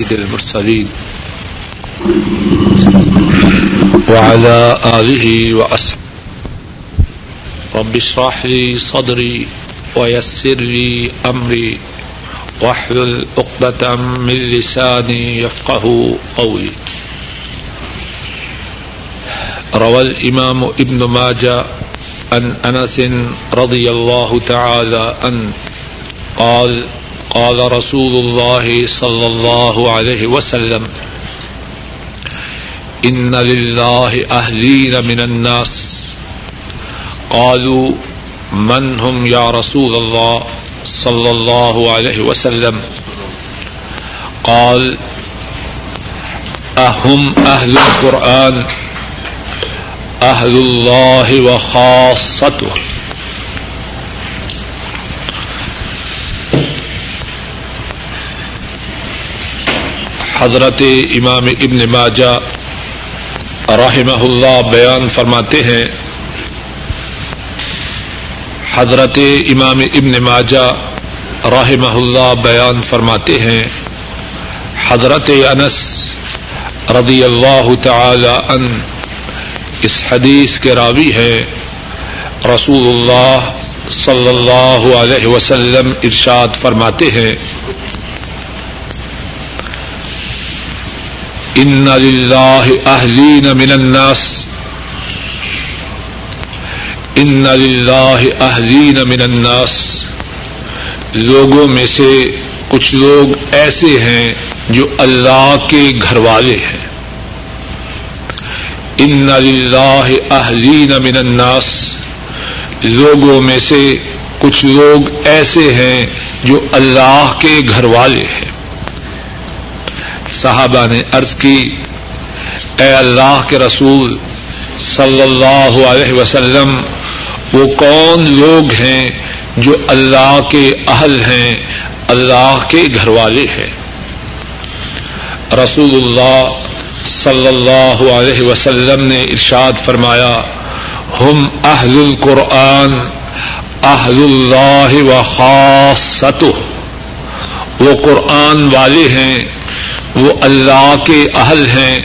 سيد المرسلين. وعلى آله وأصحابه. رب اشرح لي صدري ويسر لي أمري. واحلل عقدة من لساني يفقه قولي. روى الإمام ابن ماجه عن أنس رضي الله تعالى عنه. قال قال رسول الله صلى الله عليه وسلم، إن لله أهلين من الناس. قالوا، من هم يا رسول الله صلى الله عليه وسلم؟ قال، أهم أهل القرآن؟ أهل الله وخاصته. حضرت امام ابن ماجہ رحمہ اللہ بیان فرماتے ہیں۔ حضرت امام ابن ماجہ رحمہ اللہ بیان فرماتے ہیں۔ حضرت انس رضی اللہ تعالی ان اس حدیث کے راوی ہیں۔ رسول اللہ صلی اللہ علیہ وسلم ارشاد فرماتے ہیں۔ ان للہ اہلین من الناس ان للہ اہلین من الناس لوگوں میں سے کچھ لوگ ایسے ہیں جو اللہ کے گھر والے ہیں۔ ان للہ اہلین من الناس لوگوں میں سے کچھ لوگ ایسے ہیں جو اللہ کے گھر والے ہیں۔ صحابہ نے عرض کی، اے اللہ کے رسول صلی اللہ علیہ وسلم، وہ کون لوگ ہیں جو اللہ کے اہل ہیں، اللہ کے گھر والے ہیں؟ رسول اللہ صلی اللہ علیہ وسلم نے ارشاد فرمایا، ہم اہل القرآن، اہل اللہ و خاص وہ قرآن والے ہیں وہ اللہ کے اہل ہیں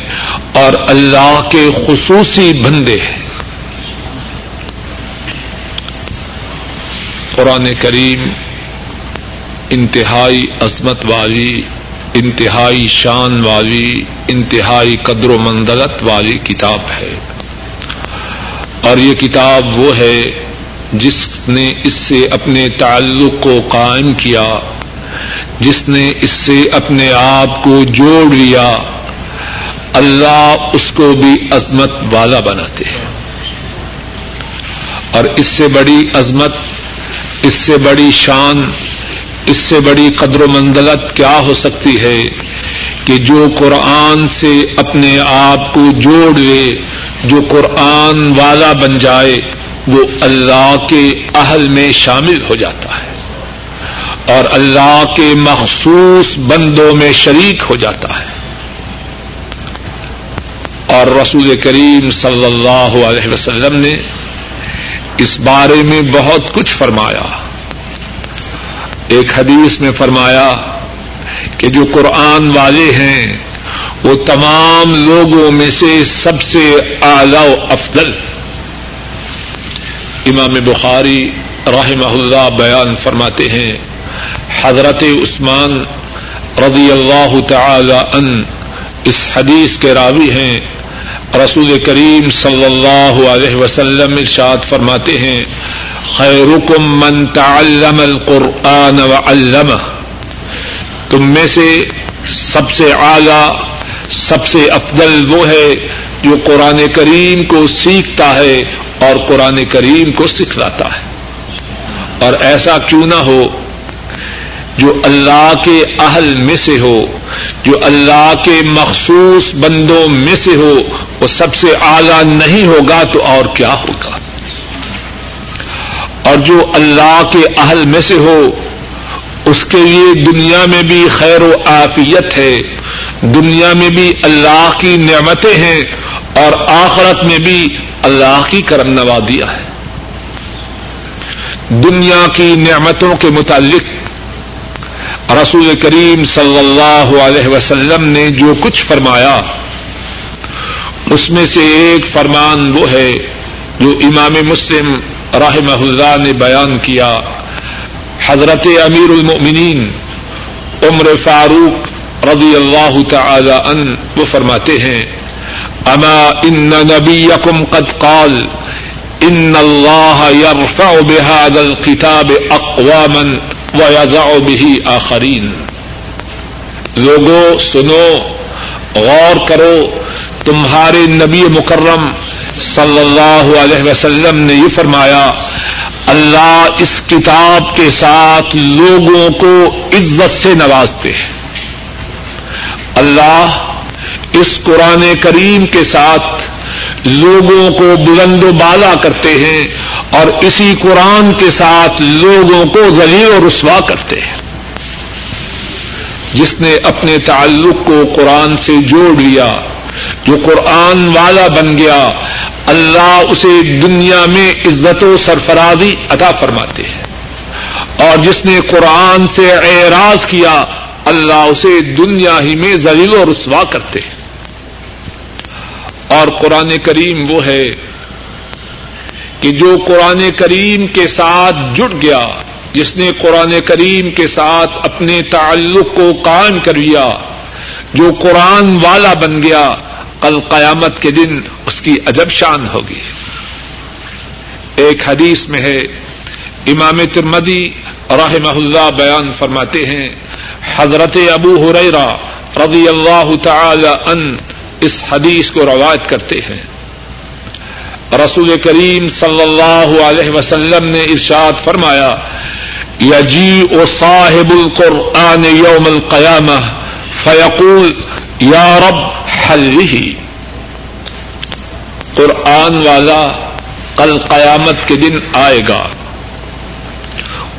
اور اللہ کے خصوصی بندے ہیں۔ قرآن کریم انتہائی عظمت والی، انتہائی شان والی، انتہائی قدر و منزلت والی کتاب ہے۔ اور یہ کتاب وہ ہے جس نے اس سے اپنے تعلق کو قائم کیا۔ جس نے اس سے اپنے آپ کو جوڑ لیا، اللہ اس کو بھی عظمت والا بناتے ہیں۔ اور اس سے بڑی عظمت، اس سے بڑی شان، اس سے بڑی قدر و منزلت کیا ہو سکتی ہے کہ جو قرآن سے اپنے آپ کو جوڑ لے، جو قرآن والا بن جائے، وہ اللہ کے اہل میں شامل ہو جاتا ہے۔ اور اللہ کے مخصوص بندوں میں شریک ہو جاتا ہے۔ اور رسول کریم صلی اللہ علیہ وسلم نے اس بارے میں بہت کچھ فرمایا۔ ایک حدیث میں فرمایا کہ جو قرآن والے ہیں، وہ تمام لوگوں میں سے سب سے اعلی و افضل۔ امام بخاری رحمہ اللہ بیان فرماتے ہیں حضرت عثمان رضی اللہ تعالی ان اس حدیث کے راوی ہیں۔ رسول کریم صلی اللہ علیہ وسلم ارشاد فرماتے ہیں، خیرکم من تعلم القرآن وعلمہ تم میں سے سب سے اعلی، سب سے افضل وہ ہے جو قرآن کریم کو سیکھتا ہے اور قرآن کریم کو سکھلاتا ہے۔ اور ایسا کیوں نہ ہو جو اللہ کے اہل میں سے ہو، جو اللہ کے مخصوص بندوں میں سے ہو، وہ سب سے اعلی نہیں ہوگا تو اور کیا ہوگا؟ اور جو اللہ کے اہل میں سے ہو، اس کے لیے دنیا میں بھی خیر و آفیت ہے، دنیا میں بھی اللہ کی نعمتیں ہیں اور آخرت میں بھی اللہ کی کرم نوازیاں ہے دنیا کی نعمتوں کے متعلق رسول کریم صلی اللہ علیہ وسلم نے جو کچھ فرمایا، اس میں سے ایک فرمان وہ ہے جو امام مسلم رحمہ اللہ نے بیان کیا۔ حضرت امیر المؤمنین عمر فاروق رضی اللہ تعالی ان وہ فرماتے ہیں، اما ان نبیکم قد قال، ان اللہ يرفع بهذا الكتاب اقواما ويضع به آخرین لوگو، سنو، غور کرو، تمہارے نبی مکرم صلی اللہ علیہ وسلم نے یہ فرمایا، اللہ اس کتاب کے ساتھ لوگوں کو عزت سے نوازتے ہیں۔ اللہ اس قرآن کریم کے ساتھ لوگوں کو بلند و بالا کرتے ہیں۔ اور اسی قرآن کے ساتھ لوگوں کو ذلیل و رسوا کرتے ہیں۔ جس نے اپنے تعلق کو قرآن سے جوڑ لیا، جو قرآن والا بن گیا، اللہ اسے دنیا میں عزت و سرفرازی عطا فرماتے ہیں۔ اور جس نے قرآن سے اعراض کیا، اللہ اسے دنیا ہی میں ذلیل و رسوا کرتے ہیں۔ اور قرآن کریم وہ ہے کہ جو قرآن کریم کے ساتھ جڑ گیا، جس نے قرآن کریم کے ساتھ اپنے تعلق کو قائم کر لیا، جو قرآن والا بن گیا، کل قیامت کے دن اس کی ادب شان ہوگی۔ ایک حدیث میں ہے، امام ترمدی رحمہ اللہ بیان فرماتے ہیں، حضرت ابو ہریرا رضی اللہ تعالی ان اس حدیث کو روایت کرتے ہیں۔ رسول کریم صلی اللہ علیہ وسلم نے ارشاد فرمایا یجی او صاحب القرآن یوم القیامہ، فیقول، یا رب حلی قرآن والا کل قیامت کے دن آئے گا۔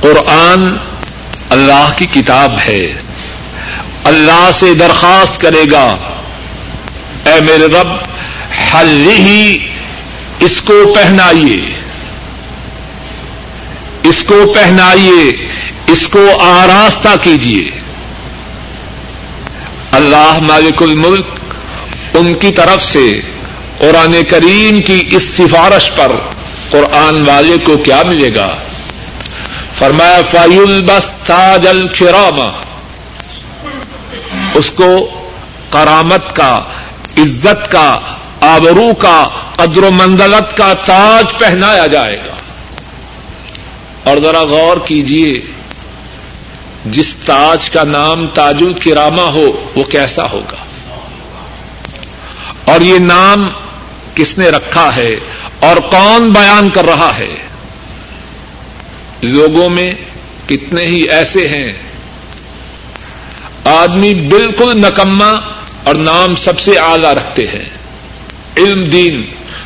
قرآن اللہ کی کتاب ہے۔ اللہ سے درخواست کرے گا، اے میرے رب حل ہی اس کو پہنائیے۔ اس کو پہنائیے۔ اس کو آراستہ کیجیے۔ اللہ مالک الملک ان کی طرف سے قرآن کریم کی اس سفارش پر قرآن والے کو کیا ملے گا؟ فرمایا فائل بس تاج الخراما اس کو کرامت کا، عزت کا آبرو کا قدر و منزلت کا تاج پہنایا جائے گا۔ اور ذرا غور کیجیے جس تاج کا نام تاج الکراما ہو، وہ کیسا ہوگا؟ اور یہ نام کس نے رکھا ہے؟ اور کون بیان کر رہا ہے؟ لوگوں میں کتنے ہی ایسے ہیں۔ آدمی بالکل نکما اور نام سب سے اعلی رکھتے ہیں۔ علم دین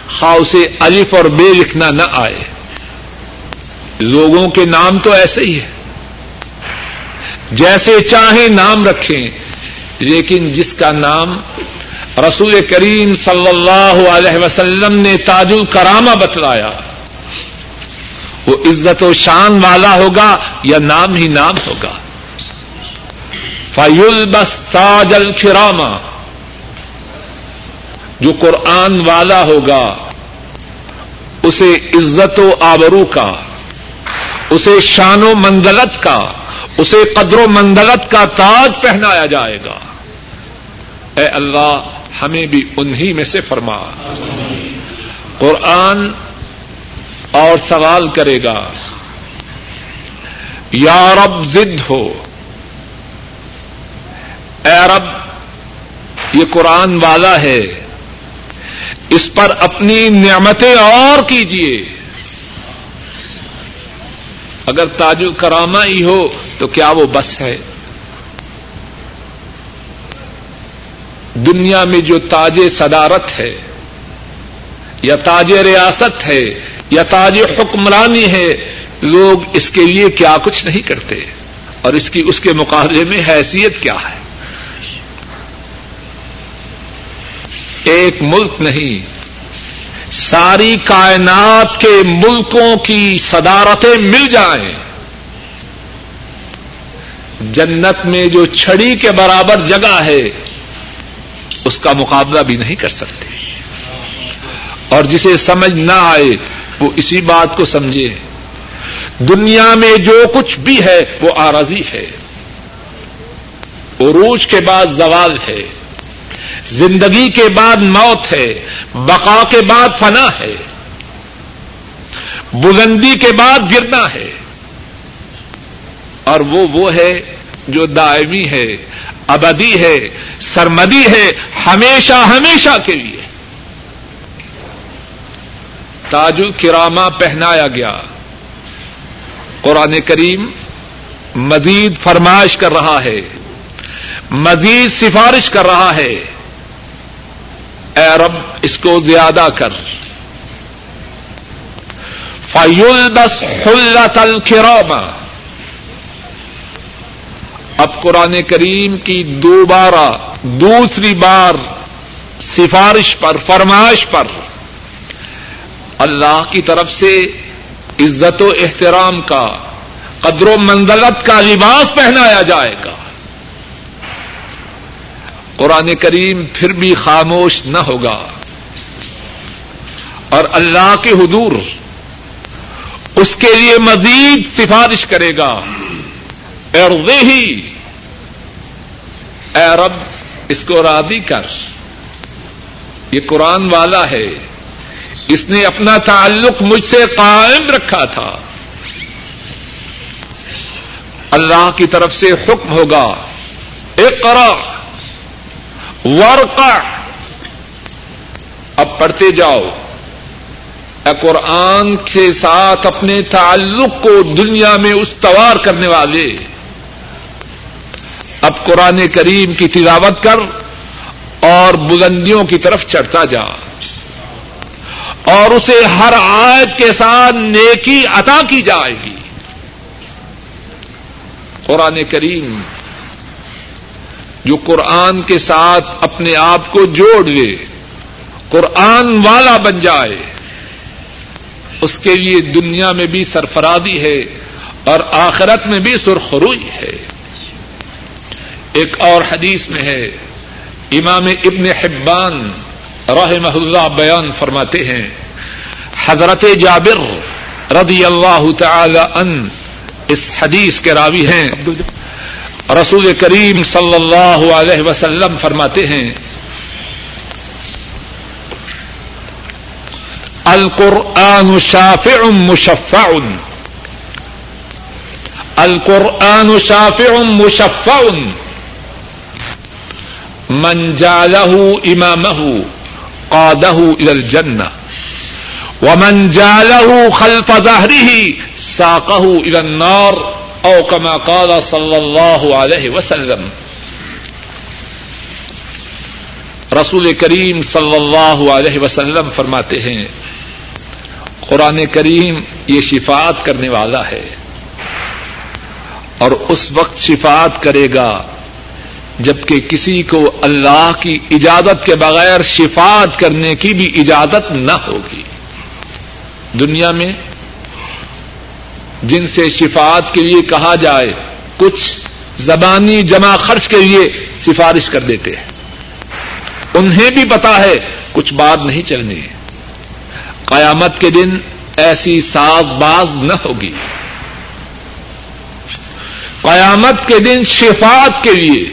خاؤ سے الف اور بے لکھنا نہ آئے۔ لوگوں کے نام تو ایسے ہی ہے جیسے چاہیں نام رکھیں، لیکن جس کا نام رسول کریم صلی اللہ علیہ وسلم نے تاج الکرامہ بتلایا، وہ عزت و شان والا ہوگا یا نام ہی نام ہوگا۔ فیل بس تاج الکرامہ جو قرآن والا ہوگا، اسے عزت و آبرو کا، اسے شان و منزلت کا، اسے قدر و منزلت کا تاج پہنایا جائے گا۔ اے اللہ، ہمیں بھی انہی میں سے فرما۔ قرآن اور سوال کرے گا، یا رب ضد ہو۔ اے رب، یہ قرآن والا ہے۔ اس پر اپنی نعمتیں اور کیجیے اگر تاج کراما ہی ہو تو کیا وہ بس ہے؟ دنیا میں جو تاج صدارت ہے، یا تاج ریاست ہے، یا تاج حکمرانی ہے، لوگ اس کے لیے کیا کچھ نہیں کرتے۔ اور اس کی، اس کے مقابلے میں حیثیت کیا ہے؟ ایک ملک نہیں، ساری کائنات کے ملکوں کی صدارتیں مل جائیں۔ جنت میں جو چھڑی کے برابر جگہ ہے، اس کا مقابلہ بھی نہیں کر سکتے۔ اور جسے سمجھ نہ آئے، وہ اسی بات کو سمجھے۔ دنیا میں جو کچھ بھی ہے، وہ آرزی ہے۔ عروج کے بعد زوال ہے۔ زندگی کے بعد موت ہے، بقا کے بعد فنا ہے، بلندی کے بعد گرنا ہے۔ اور وہ وہ ہے جو دائمی ہے، ابدی ہے، سرمدی ہے، ہمیشہ ہمیشہ کے لیے۔ تاج الکرامہ پہنایا گیا۔ قرآن کریم مزید فرمائش کر رہا ہے، مزید سفارش کر رہا ہے۔ اے رب، اس کو زیادہ کر۔ فیول دس خلت اب قرآن کریم کی دوبارہ، دوسری بار سفارش پر، فرمائش پر اللہ کی طرف سے عزت و احترام کا، قدر و منزلت کا لباس پہنایا جائے گا۔ قرآن کریم پھر بھی خاموش نہ ہوگا۔ اور اللہ کے حضور اس کے لیے مزید سفارش کرے گا۔ ارضی ہی۔ اے رب، اس کو راضی کر۔ یہ قرآن والا ہے۔ اس نے اپنا تعلق مجھ سے قائم رکھا تھا۔ اللہ کی طرف سے حکم ہوگا۔ اقرا ورقع. اب پڑھتے جاؤ. اے قرآن کے ساتھ اپنے تعلق کو دنیا میں استوار کرنے والے. اب قرآن کریم کی تلاوت کر اور بلندیوں کی طرف چڑھتا جا. اور اسے ہر آیت کے ساتھ نیکی عطا کی جائے گی. قرآن کریم جو قرآن کے ساتھ اپنے آپ کو جوڑ لے، قرآن والا بن جائے، اس کے لیے دنیا میں بھی سرفرادی ہے اور آخرت میں بھی سرخروئی ہے۔ ایک اور حدیث میں ہے، امام ابن حبان رحمہ اللہ بیان فرماتے ہیں، حضرت جابر رضی اللہ تعالی ان اس حدیث کے راوی ہیں۔ رسول کریم صلی اللہ علیہ وسلم فرماتے ہیں، القرآن شافع مشفع۔ القرآن شافع مشفع۔ من جعله إمامه قاده إلى الجنة۔ ومن جعله خلف ظهره ساقه إلى النار۔ أو كما قال صلى الله عليه وسلم. رسول کریم صلی اللہ علیہ وسلم فرماتے ہیں، قرآن کریم یہ شفات کرنے والا ہے اور اس وقت شفات کرے گا جبکہ کسی کو اللہ کی اجازت کے بغیر شفات کرنے کی بھی اجازت نہ ہوگی۔ دنیا میں جن سے شفات کے لیے کہا جائے، کچھ زبانی جمع خرچ کے لیے سفارش کر دیتے ہیں۔ انہیں بھی پتا ہے کچھ بات نہیں چلنی۔ قیامت کے دن ایسی ساز باز نہ ہوگی۔ قیامت کے دن شفات کے لیے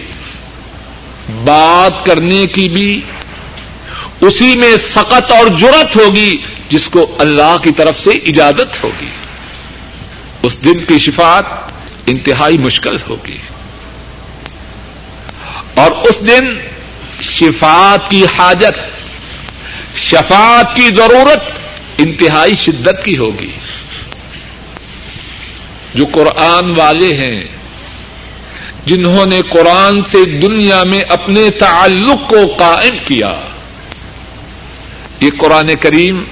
بات کرنے کی بھی اسی میں سقت اور جرت ہوگی، جس کو اللہ کی طرف سے اجازت ہوگی۔ اس دن کی شفات انتہائی مشکل ہوگی۔ اور اس دن شفات کی حاجت شفات کی ضرورت انتہائی شدت کی ہوگی۔ جو قرآن والے ہیں، جنہوں نے قرآن سے دنیا میں اپنے تعلق کو قائم کیا، یہ قرآن کریم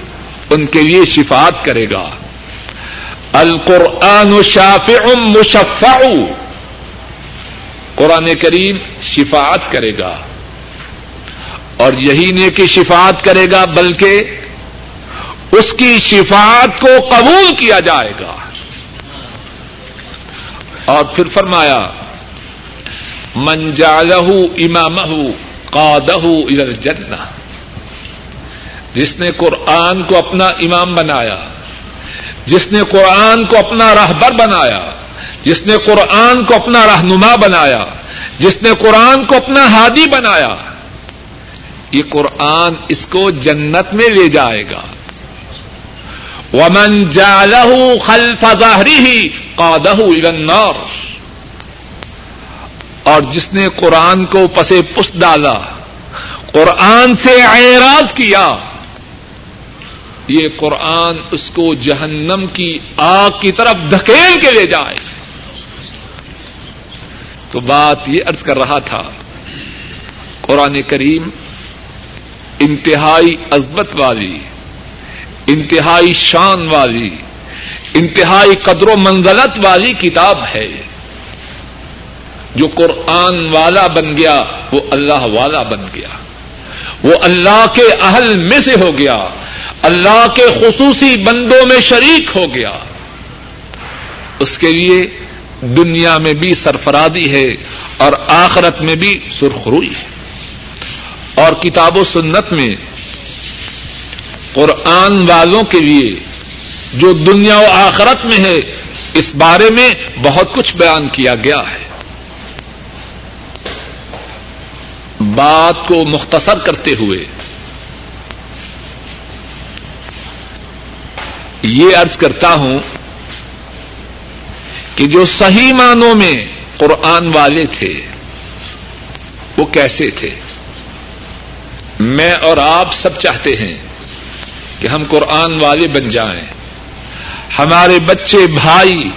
ان کے لیے شفات کرے گا۔ القرآن شافع مشفع. قرآن کریم شفات کرے گا. اور یہی نے کہ شفات کرے گا، بلکہ اس کی شفات کو قبول کیا جائے گا. اور پھر فرمایا منجالہ امام قادہ الجنہ. جس نے قرآن کو اپنا امام بنایا جس نے قرآن کو اپنا راہبر بنایا، جس نے قرآن کو اپنا رہنما بنایا، جس نے قرآن کو اپنا ہادی بنایا، یہ قرآن اس کو جنت میں لے جائے گا۔ ومن جالہ خلف ظاہری ہی قادہ النار۔ اور جس نے قرآن کو پسے پس ڈالا، قرآن سے اعراض کیا یہ قرآن اس کو جہنم کی آگ کی طرف دھکیل کے لے جائے۔ تو بات یہ ارض کر رہا تھا، قرآن کریم انتہائی عزبت والی، انتہائی شان والی، انتہائی قدر و منزلت والی کتاب ہے۔ جو قرآن والا بن گیا، وہ اللہ والا بن گیا۔ وہ اللہ کے اہل میں سے ہو گیا۔ اللہ کے خصوصی بندوں میں شریک ہو گیا۔ اس کے لیے دنیا میں بھی سرفرادی ہے اور آخرت میں بھی سرخروئی ہے۔ اور کتاب و سنت میں قرآن والوں کے لیے جو دنیا و آخرت میں ہے، اس بارے میں بہت کچھ بیان کیا گیا ہے۔ بات کو مختصر کرتے ہوئے یہ ارض کرتا ہوں کہ جو صحیح معنوں میں قرآن والے تھے، وہ کیسے تھے؟ میں اور آپ سب چاہتے ہیں کہ ہم قرآن والے بن جائیں۔ ہمارے بچے، بھائی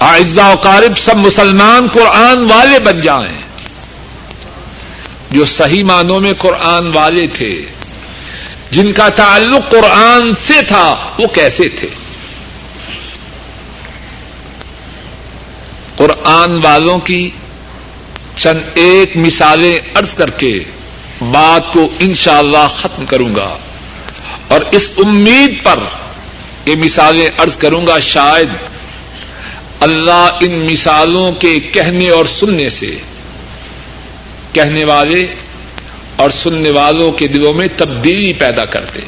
اعزا و قارب سب مسلمان قرآن والے بن جائیں۔ جو صحیح معنوں میں قرآن والے تھے جن کا تعلق قرآن سے تھا، وہ کیسے تھے؟ قرآن والوں کی چند ایک مثالیں ارض کر کے بات کو انشاءاللہ اللہ ختم کروں گا۔ اور اس امید پر یہ مثالیں ارض کروں گا شاید اللہ ان مثالوں کے کہنے اور سننے سے، کہنے والے اور سننے والوں کے دلوں میں تبدیلی پیدا کرتے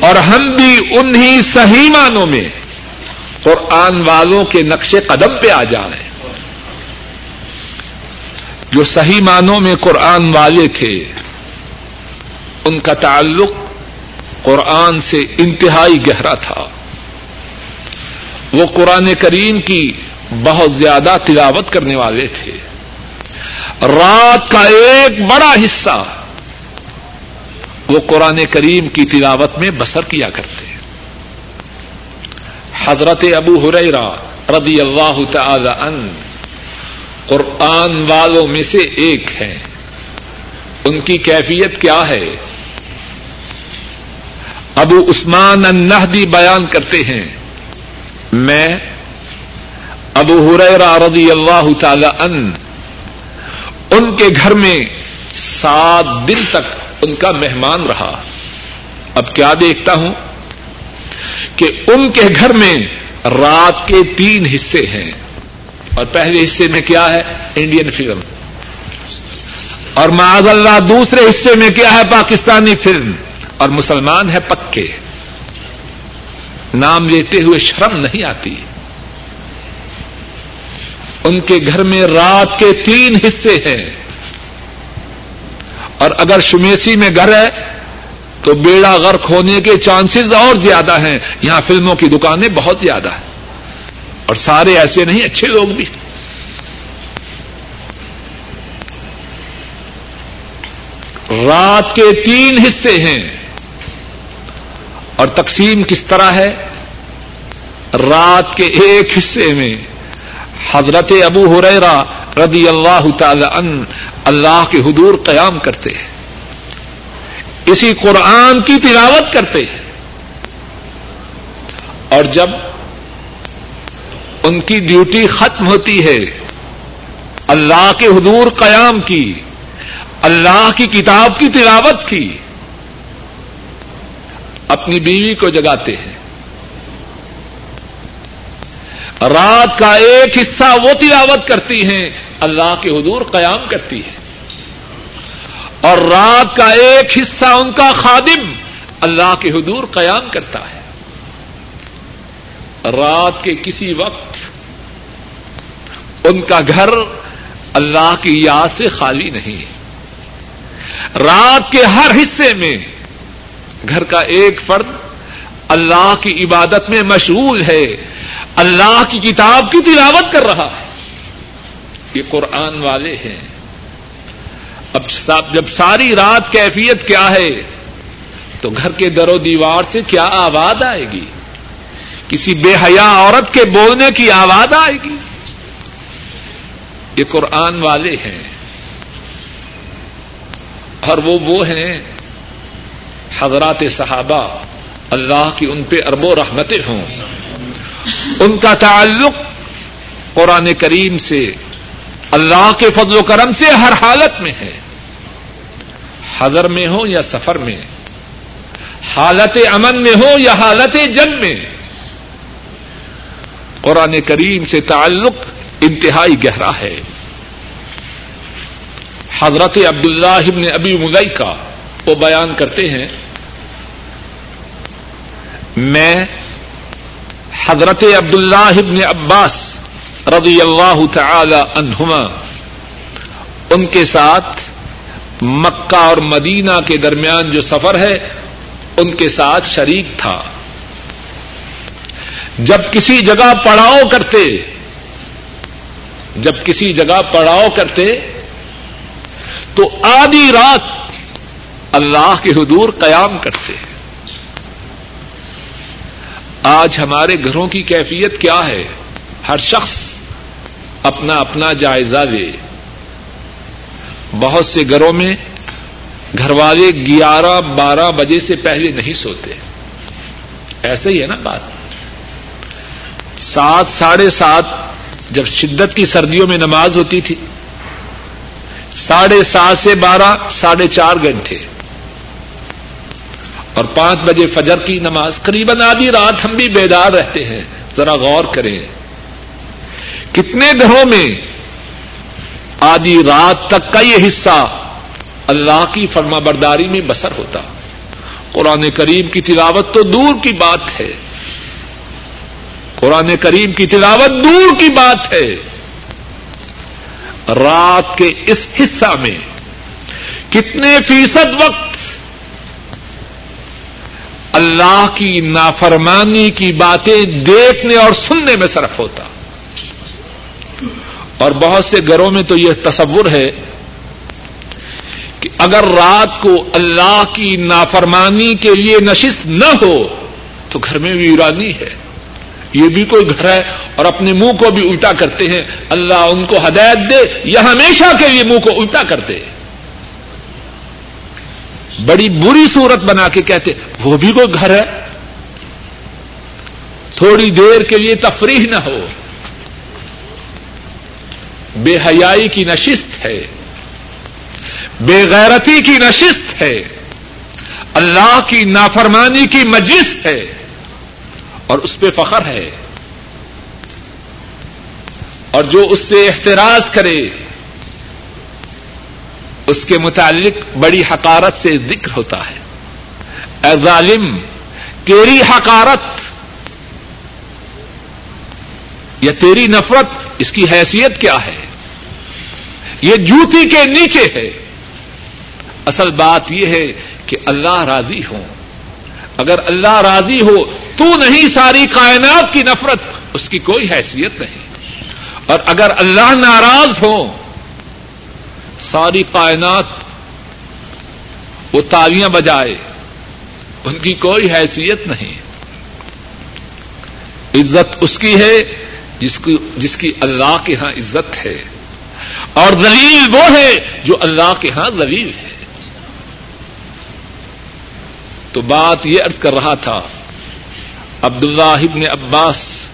اور ہم بھی انہی صحیح معنوں میں قرآن والوں کے نقش قدم پہ آ جائیں۔ جو صحیح معنوں میں قرآن والے تھے، ان کا تعلق قرآن سے انتہائی گہرا تھا۔ وہ قرآن کریم کی بہت زیادہ تلاوت کرنے والے تھے۔ رات کا ایک بڑا حصہ وہ قرآن کریم کی تلاوت میں بسر کیا کرتے حضرت ابو ہریرا رضی اللہ تعالی ان قرآن والوں میں سے ایک ہے ان کی کیفیت کیا ہے؟ ابو عثمان النہدی بیان کرتے ہیں۔ میں ابو ہریرا رضی اللہ تعالی ان ان کے گھر میں سات دن تک ان کا مہمان رہا۔ اب کیا دیکھتا ہوں کہ ان کے گھر میں رات کے تین حصے ہیں۔ اور پہلے حصے میں کیا ہے؟ Indian film. اور معذ اللہ دوسرے حصے میں کیا ہے؟ پاکستانی فلم۔ اور مسلمان ہے پکے۔ نام لیتے ہوئے شرم نہیں آتی۔ ان کے گھر میں رات کے تین حصے ہیں۔ اور اگر شمیسی میں گھر ہے، تو بیڑا غرق ہونے کے چانسز اور زیادہ ہیں۔ یہاں فلموں کی دکانیں بہت زیادہ ہیں۔ اور سارے ایسے نہیں، اچھے لوگ بھی۔ رات کے تین حصے ہیں۔ اور تقسیم کس طرح ہے؟ رات کے ایک حصے میں۔ حضرت ابو ہریرا رضی اللہ تعالی ان اللہ کے حضور قیام کرتے ہیں۔ اسی قرآن کی تلاوت کرتے ہیں۔ اور جب ان کی ڈیوٹی ختم ہوتی ہے، اللہ کے حضور قیام کی، اللہ کی کتاب کی تلاوت کی، اپنی بیوی کو جگاتے ہیں۔ رات کا ایک حصہ وہ تلاوت کرتی ہیں، اللہ کے حضور قیام کرتی ہے اور رات کا ایک حصہ ان کا خادم اللہ کے حضور قیام کرتا ہے۔ رات کے کسی وقت ان کا گھر اللہ کی یاد سے خالی نہیں۔ ہے رات کے ہر حصے میں گھر کا ایک فرد اللہ کی عبادت میں مشغول ہے۔ اللہ کی کتاب کی تلاوت کر رہا ہے۔ یہ قرآن والے ہیں۔ اب جب ساری رات کیفیت کیا ہے، تو گھر کے در و دیوار سے کیا آواز آئے گی؟ کسی بے حیا عورت کے بولنے کی آواز آئے گی؟ یہ قرآن والے ہیں۔ اور وہ وہ ہیں حضرات صحابہ۔ اللہ کی ان پہ ارب و رحمتیں ہوں۔ ان کا تعلق قرآن کریم سے، اللہ کے فضل و کرم سے ہر حالت میں ہے۔ حضر میں ہو یا سفر میں، حالت امن میں ہو یا حالت جنگ میں۔ قرآن کریم سے تعلق انتہائی گہرا ہے۔ حضرت عبد اللہ ابن ابی مدئی کا وہ بیان کرتے ہیں، میں حضرت عبد اللہ ابن عباس رضی اللہ تعالی عنہما، ان کے ساتھ مکہ اور مدینہ کے درمیان جو سفر ہے، ان کے ساتھ شریک تھا۔ جب کسی جگہ پڑاؤ کرتے، جب کسی جگہ پڑاؤ کرتے، تو آدھی رات اللہ کے حضور قیام کرتے۔ آج ہمارے گھروں کی کیفیت کیا ہے؟ ہر شخص اپنا اپنا جائزہ لے۔ بہت سے گھروں میں گھر والے گیارہ بارہ بجے سے پہلے نہیں سوتے۔ ایسے ہی ہے نا بات۔ سات، ساڑھے سات جب شدت کی سردیوں میں نماز ہوتی تھی۔ ساڑھے سات سے بارہ، ساڑھے چار گھنٹے۔ اور پانچ بجے فجر کی نماز قریب آدھی رات ہم بھی بیدار رہتے ہیں۔ ذرا غور کریں۔ کتنے گھروں میں آدھی رات تک کا یہ حصہ اللہ کی فرما برداری میں بسر ہوتا۔ قرآن کریم کی تلاوت تو دور کی بات ہے۔ قرآن کریم کی تلاوت دور کی بات ہے۔ رات کے اس حصہ میں کتنے فیصد وقت اللہ کی نافرمانی کی باتیں دیکھنے اور سننے میں صرف ہوتا۔ اور بہت سے گھروں میں تو یہ تصور ہے کہ اگر رات کو اللہ کی نافرمانی کے لیے نشست نہ ہو، تو گھر میں ویرانی ہے۔ یہ بھی کوئی گھر ہے اور اپنے منہ کو بھی الٹا کرتے ہیں۔ اللہ ان کو ہدایت دے یا ہمیشہ کے لیے منہ کو الٹا کر دے بڑی بری صورت بنا کے کہتے، وہ بھی کوئی گھر ہے؟ تھوڑی دیر کے لیے تفریح نہ ہو۔ بے حیائی کی نشست ہے۔ بے غیرتی کی نشست ہے۔ اللہ کی نافرمانی کی مجلس ہے۔ اور اس پہ فخر ہے۔ اور جو اس سے احتراز کرے اس کے متعلق بڑی حقارت سے ذکر ہوتا ہے۔ اے ظالم، تیری حقارت یا تیری نفرت، اس کی حیثیت کیا ہے؟ یہ جوتی کے نیچے ہے۔ اصل بات یہ ہے کہ اللہ راضی ہو اگر اللہ راضی ہو، تو نہیں ساری کائنات کی نفرت، اس کی کوئی حیثیت نہیں۔ اور اگر اللہ ناراض ہو ساری کائنات وہ تالیاں بجائے، ان کی کوئی حیثیت نہیں۔ عزت اس کی ہے جس کی جس کی اللہ کے ہاں عزت ہے۔ اور دلیل وہ ہے جو اللہ کے ہاں دلیل ہے۔ تو بات یہ ارض کر رہا تھا عبد اللہ ابن عباس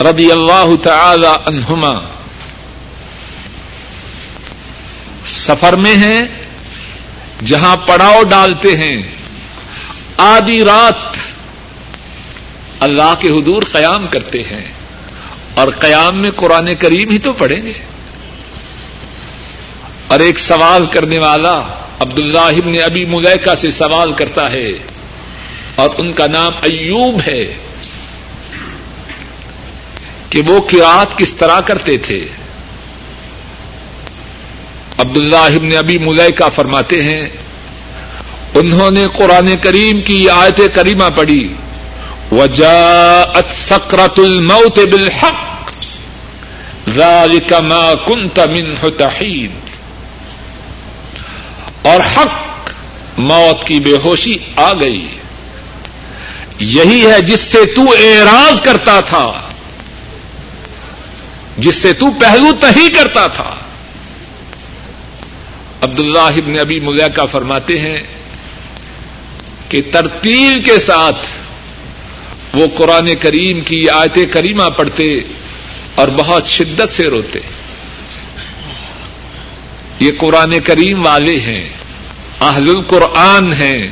رضی اللہ تعالی عنہما۔ سفر میں ہیں، جہاں پڑاؤ ڈالتے ہیں۔ آدھی رات اللہ کے حضور قیام کرتے ہیں اور قیام میں قرآن کریم ہی تو پڑھیں گے۔ اور ایک سوال کرنے والا عبد اللہ ابن ابی ملیکا سے سوال کرتا ہے اور ان کا نام ایوب ہے کہ وہ کراط کس طرح کرتے تھے۔ عبد اللہ ابن ابی ملیکا فرماتے ہیں، انہوں نے قرآن کریم کی آیت کریمہ پڑھی، وجاءت سکرت الموت بالحق، ذلك ما كنت منه تحید اور حق، موت کی بے ہوشی آ گئی۔ یہی ہے جس سے تو اعراض کرتا تھا، جس سے تو پہلو تہی کرتا تھا۔ عبد اللہ ابن ابی ملیکا فرماتے ہیں کہ ترتیل کے ساتھ وہ قرآن کریم کی آیت کریمہ پڑھتے اور بہت شدت سے روتے۔ یہ قرآن کریم والے ہیں اہل القرآن ہیں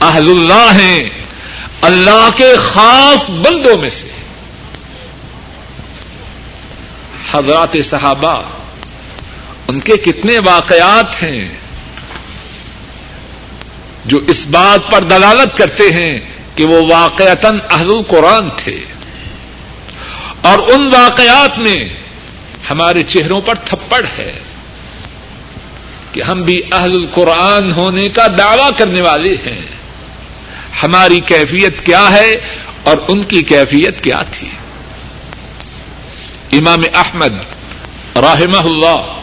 اہل اللہ ہیں، اللہ کے خاص بندوں میں سے۔ حضرات صحابہ ان کے کتنے واقعات ہیں جو اس بات پر دلالت کرتے ہیں کہ وہ واقعتاً اہل القرآن تھے۔ اور ان واقعات میں ہمارے چہروں پر تھپڑ ہے کہ ہم بھی اہل القرآن ہونے کا دعوی کرنے والے ہیں۔ ہماری کیفیت کیا ہے اور ان کی کیفیت کیا تھی۔ امام احمد رحمہ اللہ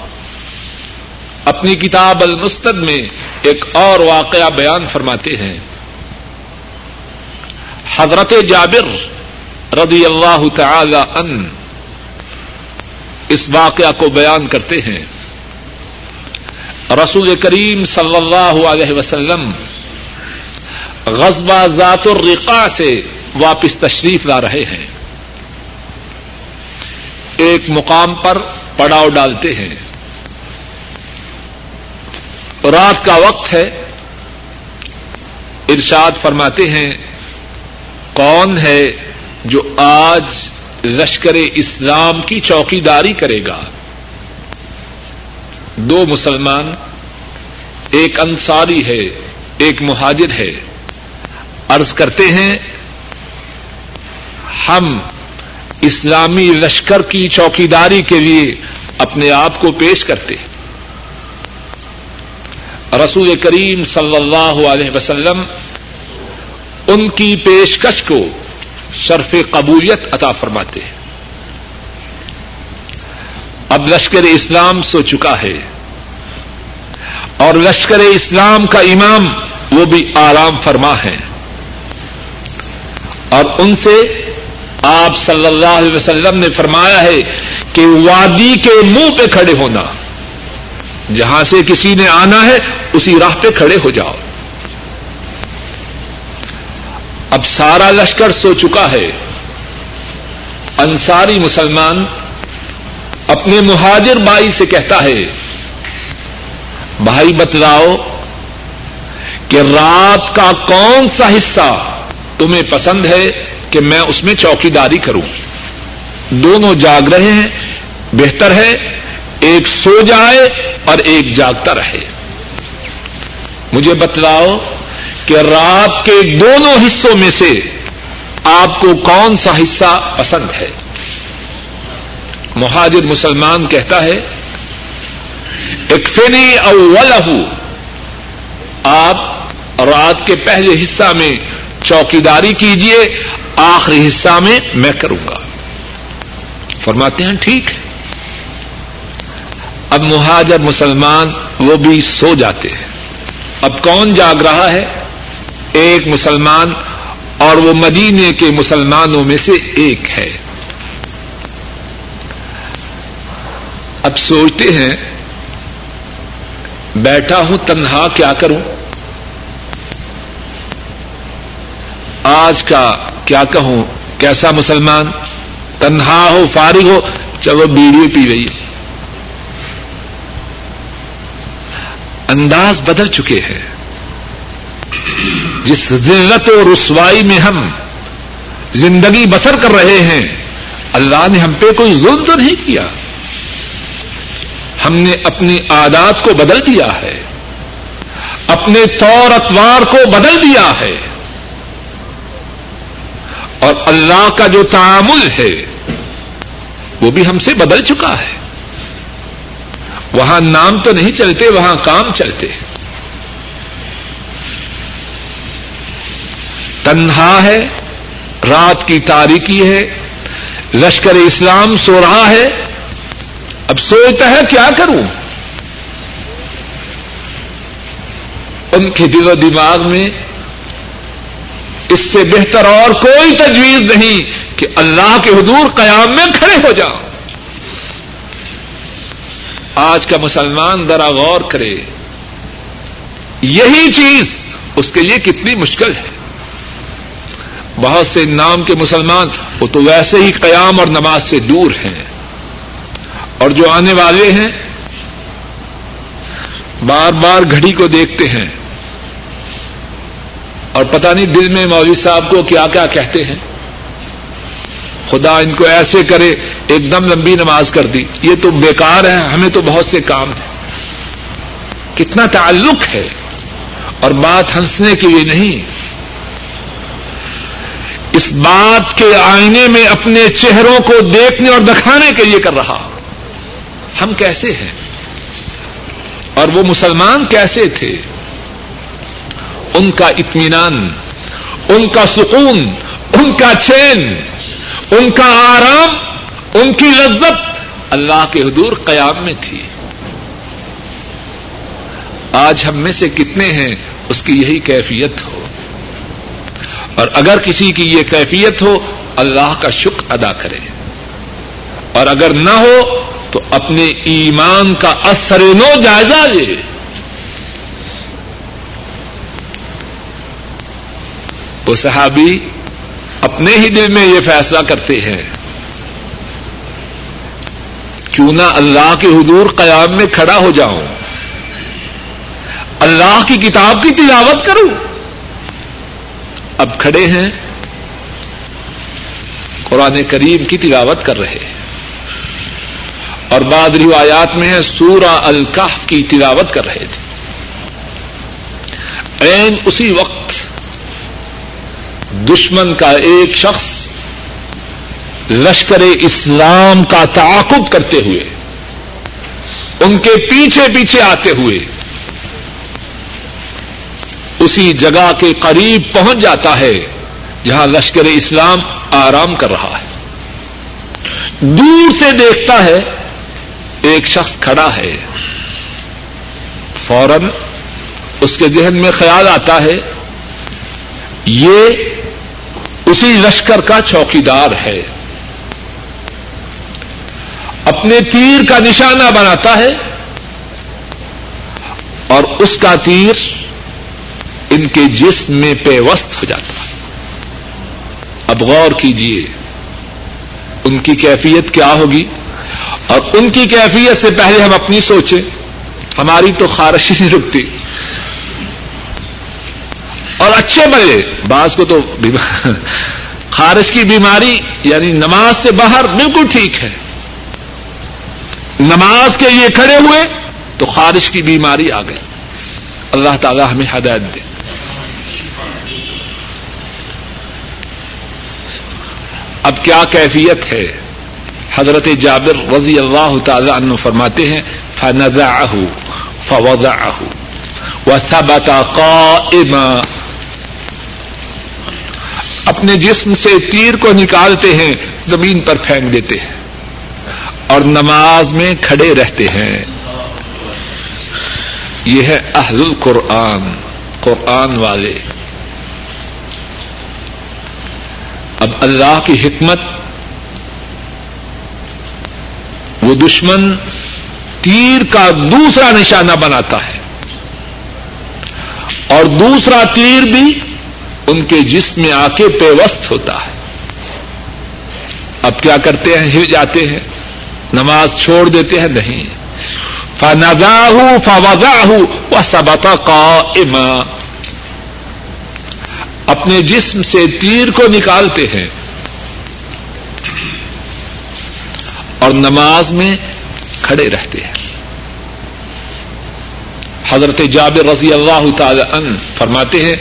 اپنی کتاب المستد میں ایک اور واقعہ بیان فرماتے ہیں۔ حضرت جابر رضی اللہ تعالی ان اس واقعہ کو بیان کرتے ہیں۔ رسول کریم صلی اللہ علیہ وسلم غزبہ ذات الرقا سے واپس تشریف لا رہے ہیں۔ ایک مقام پر پڑاؤ ڈالتے ہیں۔ رات کا وقت ہے۔ ارشاد فرماتے ہیں، کون ہے جو آج لشکر اسلام کی چوکی داری کرے گا؟ دو مسلمان، ایک انصاری ہے، ایک مہاجر ہے۔ ارض کرتے ہیں، ہم اسلامی لشکر کی چوکیداری کے لیے اپنے آپ کو پیش کرتے ہیں۔ رسول کریم صلی اللہ علیہ وسلم ان کی پیشکش کو شرف قبولیت عطا فرماتے ہیں۔ اب لشکر اسلام سو چکا ہے اور لشکر اسلام کا امام وہ بھی آرام فرما ہے اور ان سے آپ صلی اللہ علیہ وسلم نے فرمایا ہے کہ وادی کے منہ پہ کھڑے ہونا۔ جہاں سے کسی نے آنا ہے، اسی راہ پہ کھڑے ہو جاؤ۔ اب سارا لشکر سو چکا ہے۔ انصاری مسلمان اپنے مہاجر بھائی سے کہتا ہے، بھائی بتلاؤ کہ رات کا کون سا حصہ تمہیں پسند ہے کہ میں اس میں چوکی داری کروں؟ دونوں جاگ رہے ہیں، بہتر ہے، ایک سو جائے اور ایک جاگتا رہے۔ مجھے بتلاؤ کہ رات کے دونوں حصوں میں سے آپ کو کون سا حصہ پسند ہے؟ مہاجر مسلمان کہتا ہے، اکفنی اولہ آپ رات کے پہلے حصہ میں چوکیداری کیجیے آخری حصہ میں میں کروں گا۔ فرماتے ہیں، ٹھیک ہے۔ اب مہاجر مسلمان وہ بھی سو جاتے ہیں۔ اب کون جاگ رہا ہے؟ ایک مسلمان اور وہ مدینے کے مسلمانوں میں سے ایک ہے۔ اب سوچتے ہیں، بیٹھا ہوں تنہا کیا کروں؟ آج کا کیا کہوں؟ کیسا مسلمان؟ تنہا ہو، فارغ ہو، چلو بیڑی پی رہی انداز بدل چکے ہیں۔ جس ذلت و رسوائی میں ہم زندگی بسر کر رہے ہیں، اللہ نے ہم پہ کوئی ظلم تو نہیں کیا۔ ہم نے اپنی عادات کو بدل دیا ہے۔ اپنے طور اتوار کو بدل دیا ہے۔ اور اللہ کا جو تعامل ہے، وہ بھی ہم سے بدل چکا ہے۔ وہاں نام تو نہیں چلتے، وہاں کام چلتے۔ تنہا ہے، رات کی تاریخی ہے، لشکر اسلام سو رہا ہے۔ اب سوچتا ہے کیا کروں؟ ان کے دل و دماغ میں اس سے بہتر اور کوئی تجویز نہیں کہ اللہ کے حضور قیام میں کھڑے ہو جاؤ۔ آج کا مسلمان ذرا غور کرے۔ یہی چیز اس کے لیے کتنی مشکل ہے۔ بہت سے نام کے مسلمان وہ تو ویسے ہی قیام اور نماز سے دور ہیں۔ اور جو آنے والے ہیں، بار بار گھڑی کو دیکھتے ہیں۔ اور پتہ نہیں دل میں مولوی صاحب کو کیا کیا کہتے ہیں۔ خدا ان کو ایسے کرے، ایک دم لمبی نماز کر دی۔ یہ تو بیکار ہے ہمیں تو بہت سے کام ہیں۔ کتنا تعلق ہے۔ اور بات ہنسنے کے لیے نہیں۔ اس بات کے آئینے میں اپنے چہروں کو دیکھنے اور دکھانے کے لیے کر رہا۔ ہم کیسے ہیں؟ اور وہ مسلمان کیسے تھے؟ ان کا اطمینان، ان کا سکون، ان کا چین۔ ان کا آرام، ان کی لذت اللہ کے حضور قیام میں تھی۔ آج ہم میں سے کتنے ہیں، اس کی یہی کیفیت ہو۔ اور اگر کسی کی یہ کیفیت ہو، اللہ کا شکر ادا کرے۔ اور اگر نہ ہو، تو اپنے ایمان کا اثر نو جائزہ لے۔ وہ صحابی اپنے ہی دل میں یہ فیصلہ کرتے ہیں۔ کیوں نہ اللہ کے حضور قیام میں کھڑا ہو جاؤں۔ اللہ کی کتاب کی تلاوت کروں۔ اب کھڑے ہیں۔ قرآن کریم کی تلاوت کر رہے ہیں۔ اور بعد روایات میں ہے سورہ الکاف کی تلاوت کر رہے تھے۔ این اسی وقت دشمن کا ایک شخص لشکر اسلام کا تعاقب کرتے ہوئے، ان کے پیچھے پیچھے آتے ہوئے، اسی جگہ کے قریب پہنچ جاتا ہے جہاں لشکر اسلام آرام کر رہا ہے۔ دور سے دیکھتا ہے ایک شخص کھڑا ہے۔ فوراً اس کے ذہن میں خیال آتا ہے، یہ اسی لشکر کا چوکیدار ہے۔ اپنے تیر کا نشانہ بناتا ہے اور اس کا تیر ان کے جسم میں پیوست ہو جاتا ہے۔ اب غور کیجیے ان کی کیفیت کیا ہوگی؟ اور ان کی کیفیت سے پہلے ہم اپنی سوچیں۔ ہماری تو خارش نہیں رکتی۔ اور اچھے بڑے بعض کو تو خارش کی بیماری یعنی نماز سے باہر بالکل ٹھیک ہے۔ نماز کے لیے کھڑے ہوئے تو خارش کی بیماری آ گئی۔ اللہ تعالی ہمیں ہدایت دے۔ اب کیا کیفیت ہے؟ حضرت جابر رضی اللہ تعالی عنہ فرماتے ہیں، فنزعه فوضعه وثبت قائما اپنے جسم سے تیر کو نکالتے ہیں، زمین پر پھینک دیتے ہیں۔ اور نماز میں کھڑے رہتے ہیں۔ یہ ہے اہل القرآن، قرآن والے۔ اب اللہ کی حکمت، وہ دشمن تیر کا دوسرا نشانہ بناتا ہے۔ اور دوسرا تیر بھی ان کے جسم میں آ کے پیوست ہوتا ہے۔ اب کیا کرتے ہیں؟ ہل جاتے ہیں۔ نماز چھوڑ دیتے ہیں؟ نہیں۔ فنگا ہوں فوگا ہوں وہ سبتا کا اپنے جسم سے تیر کو نکالتے ہیں۔ اور نماز میں کھڑے رہتے ہیں۔ حضرت جابر رضی اللہ تعالی عنہ فرماتے ہیں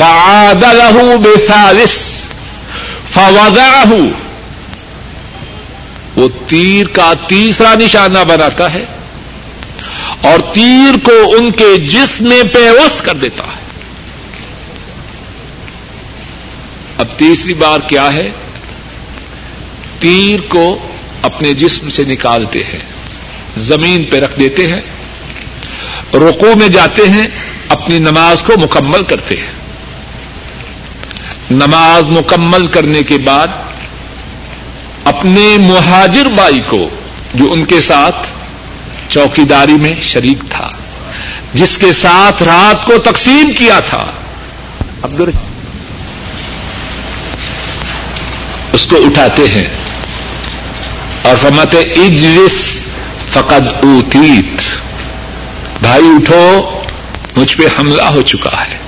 فعاد له بثالث، فوضعه. وہ تیر کا تیسرا نشانہ بناتا ہے اور تیر کو ان کے جسم میں پیوست کر دیتا ہے۔ اب تیسری بار کیا ہے؟ تیر کو اپنے جسم سے نکالتے ہیں، زمین پہ رکھ دیتے ہیں رقو میں جاتے ہیں، اپنی نماز کو مکمل کرتے ہیں۔ نماز مکمل کرنے کے بعد اپنے مہاجر بائی کو جو ان کے ساتھ چوکیداری میں شریک تھا، جس کے ساتھ رات کو تقسیم کیا تھا عبد اس کو اٹھاتے ہیں اور فرماتے اجلس فقد اوتیت۔ بھائی اٹھو، مجھ پہ حملہ ہو چکا ہے۔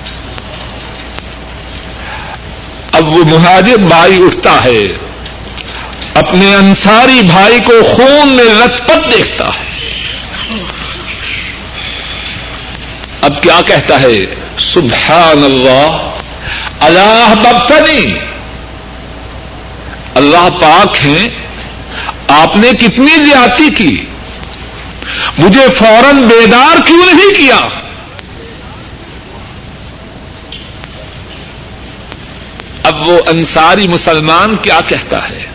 اب وہ مہاجر بھائی اٹھتا ہے، اپنے انصاری بھائی کو خون میں لت پت دیکھتا ہے۔ اب کیا کہتا ہے؟ سبحان اللہ اللہ ببتنی اللہ پاک ہیں، آپ نے کتنی زیادتی کی۔ مجھے فوراً بیدار کیوں نہیں کیا؟ اب وہ انصاری مسلمان کیا کہتا ہے؟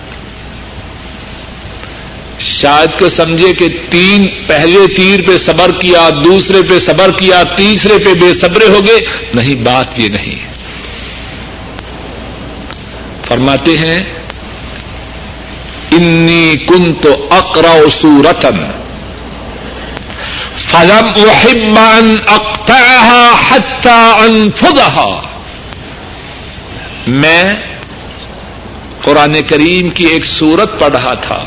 شاید کو سمجھے کہ تین پہلے تیر پہ صبر کیا، دوسرے پہ صبر کیا، تیسرے پہ بے صبرے ہو گئے، نہیں، بات یہ نہیں۔ فرماتے ہیں انی کن تو اکرا سورتن فلم وحبان اختہ حتہ انفدہ میں قرآن کریم کی ایک سورت پڑھ رہا تھا۔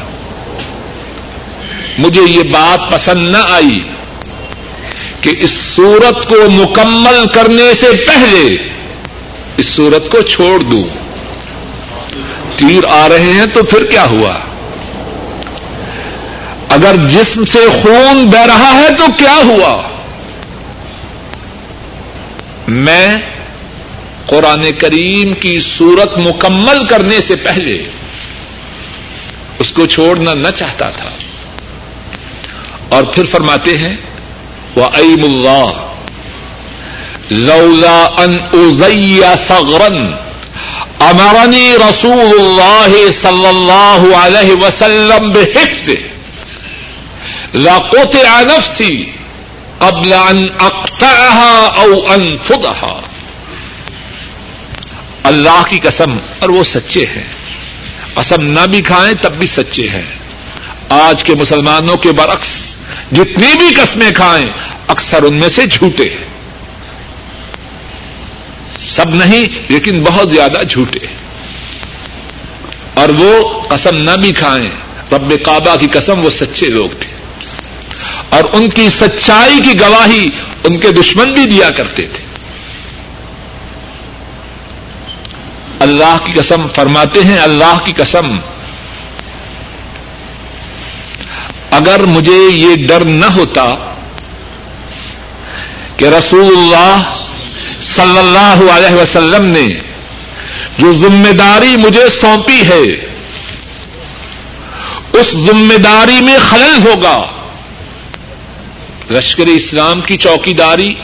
مجھے یہ بات پسند نہ آئی کہ اس سورت کو مکمل کرنے سے پہلے اس سورت کو چھوڑ دوں۔ تیر آ رہے ہیں تو پھر کیا ہوا؟ اگر جسم سے خون بہ رہا ہے تو کیا ہوا؟ میں قرآن کریم کی صورت مکمل کرنے سے پہلے اس کو چھوڑنا نہ چاہتا تھا۔ اور پھر فرماتے ہیں وہ عیم اللہ لولا ان ازیا سغرن امرنی رسول اللہ صلی اللہ علیہ وسلم بحفظ لاقوطع نفسی قبل ان اقطعها او انفضها اللہ کی قسم، اور وہ سچے ہیں۔ قسم نہ بھی کھائیں، تب بھی سچے ہیں۔ آج کے مسلمانوں کے برعکس، جتنی بھی قسمیں کھائیں، اکثر ان میں سے جھوٹے ہیں۔ سب نہیں، لیکن بہت زیادہ جھوٹے اور وہ قسم نہ بھی کھائیں، رب کعبہ کی قسم، وہ سچے لوگ تھے۔ اور ان کی سچائی کی گواہی ان کے دشمن بھی دیا کرتے تھے۔ اللہ کی قسم فرماتے ہیں، اللہ کی قسم۔ اگر مجھے یہ ڈر نہ ہوتا کہ رسول اللہ صلی اللہ علیہ وسلم نے جو ذمہ داری مجھے سونپی ہے، اس ذمہ داری میں خلل ہوگا۔ لشکر اسلام کی چوکی داری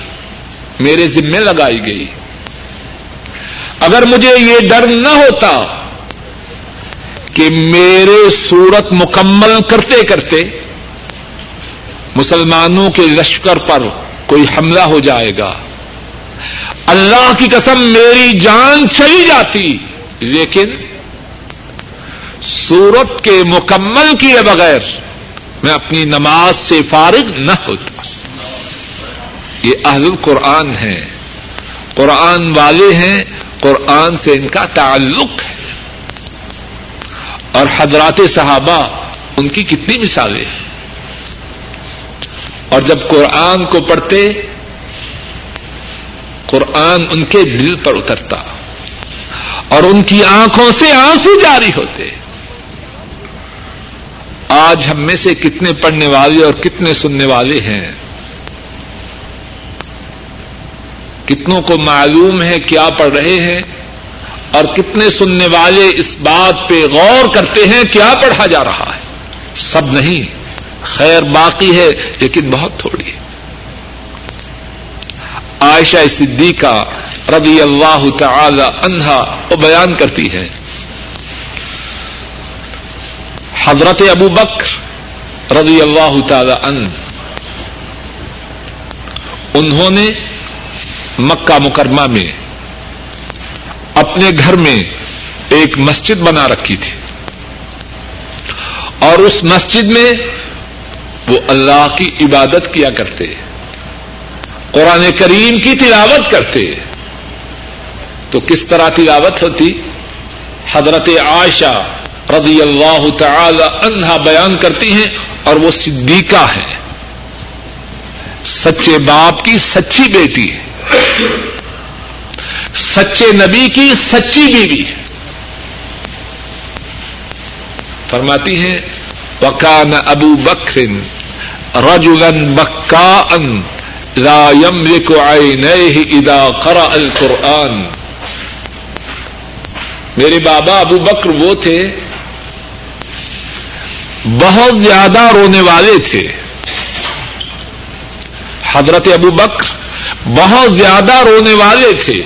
میرے ذمے لگائی گئی۔ اگر مجھے یہ ڈر نہ ہوتا کہ میرے صورت مکمل کرتے کرتے مسلمانوں کے لشکر پر کوئی حملہ ہو جائے گا، اللہ کی قسم میری جان چلی جاتی، لیکن سورت کے مکمل کیے بغیر میں اپنی نماز سے فارغ نہ ہوتا۔ یہ اہل القرآن ہے قرآن والے ہیں قرآن سے ان کا تعلق ہے۔ اور حضرات صحابہ ان کی کتنی مثالیں ہیں۔ اور جب قرآن کو پڑھتے، قرآن ان کے دل پر اترتا۔ اور ان کی آنکھوں سے آنسو جاری ہوتے۔ آج ہم میں سے کتنے پڑھنے والے اور کتنے سننے والے ہیں۔ کتنوں کو معلوم ہے کیا پڑھ رہے ہیں اور کتنے سننے والے اس بات پہ غور کرتے ہیں کیا پڑھا جا رہا ہے؟ سب نہیں۔ خیر باقی ہے، لیکن بہت تھوڑی۔ ہے عائشہ صدیقہ رضی اللہ تعالی عنہا وہ بیان کرتی ہے۔ حضرت ابو بکر رضی اللہ تعالی عنہ، انہوں نے مکہ مکرمہ میں اپنے گھر میں ایک مسجد بنا رکھی تھی۔ اور اس مسجد میں وہ اللہ کی عبادت کیا کرتے، قرآن کریم کی تلاوت کرتے۔ تو کس طرح تلاوت ہوتی؟ حضرت عائشہ رضی اللہ تعالی عنہا بیان کرتی ہیں اور وہ صدیقہ ہے سچے باپ کی سچی بیٹی ہے سچے نبی کی سچی بیوی ہے۔ فرماتی ہیں، وکان ابو بکر رجلا بکا ان لا يملك عينيه اذا قرأ القرآن۔ میرے بابا ابو بکر وہ تھے، بہت زیادہ رونے والے تھے۔ حضرت ابو بکر بہت زیادہ رونے والے تھے۔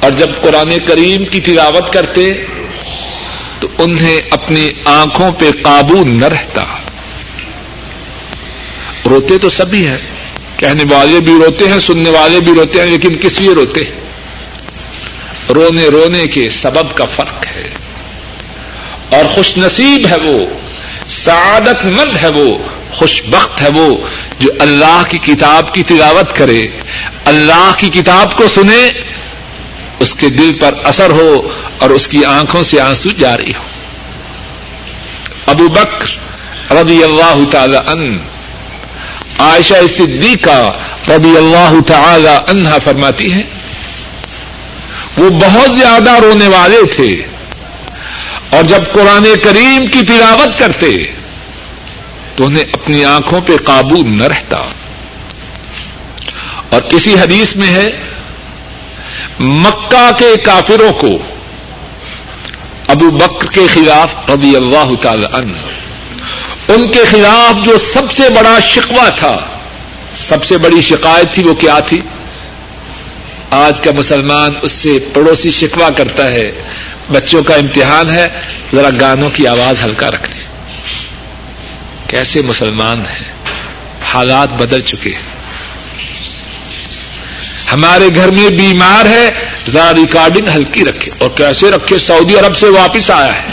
اور جب قرآن کریم کی تلاوت کرتے، تو انہیں اپنی آنکھوں پہ قابو نہ رہتا۔ روتے تو سبھی ہیں، کہنے والے بھی روتے ہیں، سننے والے بھی روتے ہیں، لیکن کس لیے روتے؟ رونے رونے کے سبب کا فرق ہے۔ اور خوش نصیب ہے وہ، سعادت مند ہے وہ، خوش بخت ہے وہ جو اللہ کی کتاب کی تلاوت کرے، اللہ کی کتاب کو سنے، اس کے دل پر اثر ہو اور اس کی آنکھوں سے آنسو جاری ہو۔ ابو بکر رضی اللہ تعالی ان عائشہ صدیقہ رضی اللہ تعالی عنہا فرماتی ہے وہ بہت زیادہ رونے والے تھے اور جب قرآن کریم کی تلاوت کرتے تو انہیں اپنی آنکھوں پہ قابو نہ رہتا۔ اور کسی حدیث میں ہے، مکہ کے کافروں کو ابو بکر کے خلاف رضی اللہ تعالی عنہ، ان کے خلاف جو سب سے بڑا شکوا تھا، سب سے بڑی شکایت تھی وہ کیا تھی؟ آج کا مسلمان اس سے پڑوسی شکوا کرتا ہے، بچوں کا امتحان ہے، ذرا گانوں کی آواز ہلکا رکھ لیں کیسے مسلمان ہیں، حالات بدل چکے ہمارے گھر میں بیمار ہے ذرا ریکارڈنگ ہلکی رکھے۔ اور کیسے رکھے؟ سعودی عرب سے واپس آیا ہے۔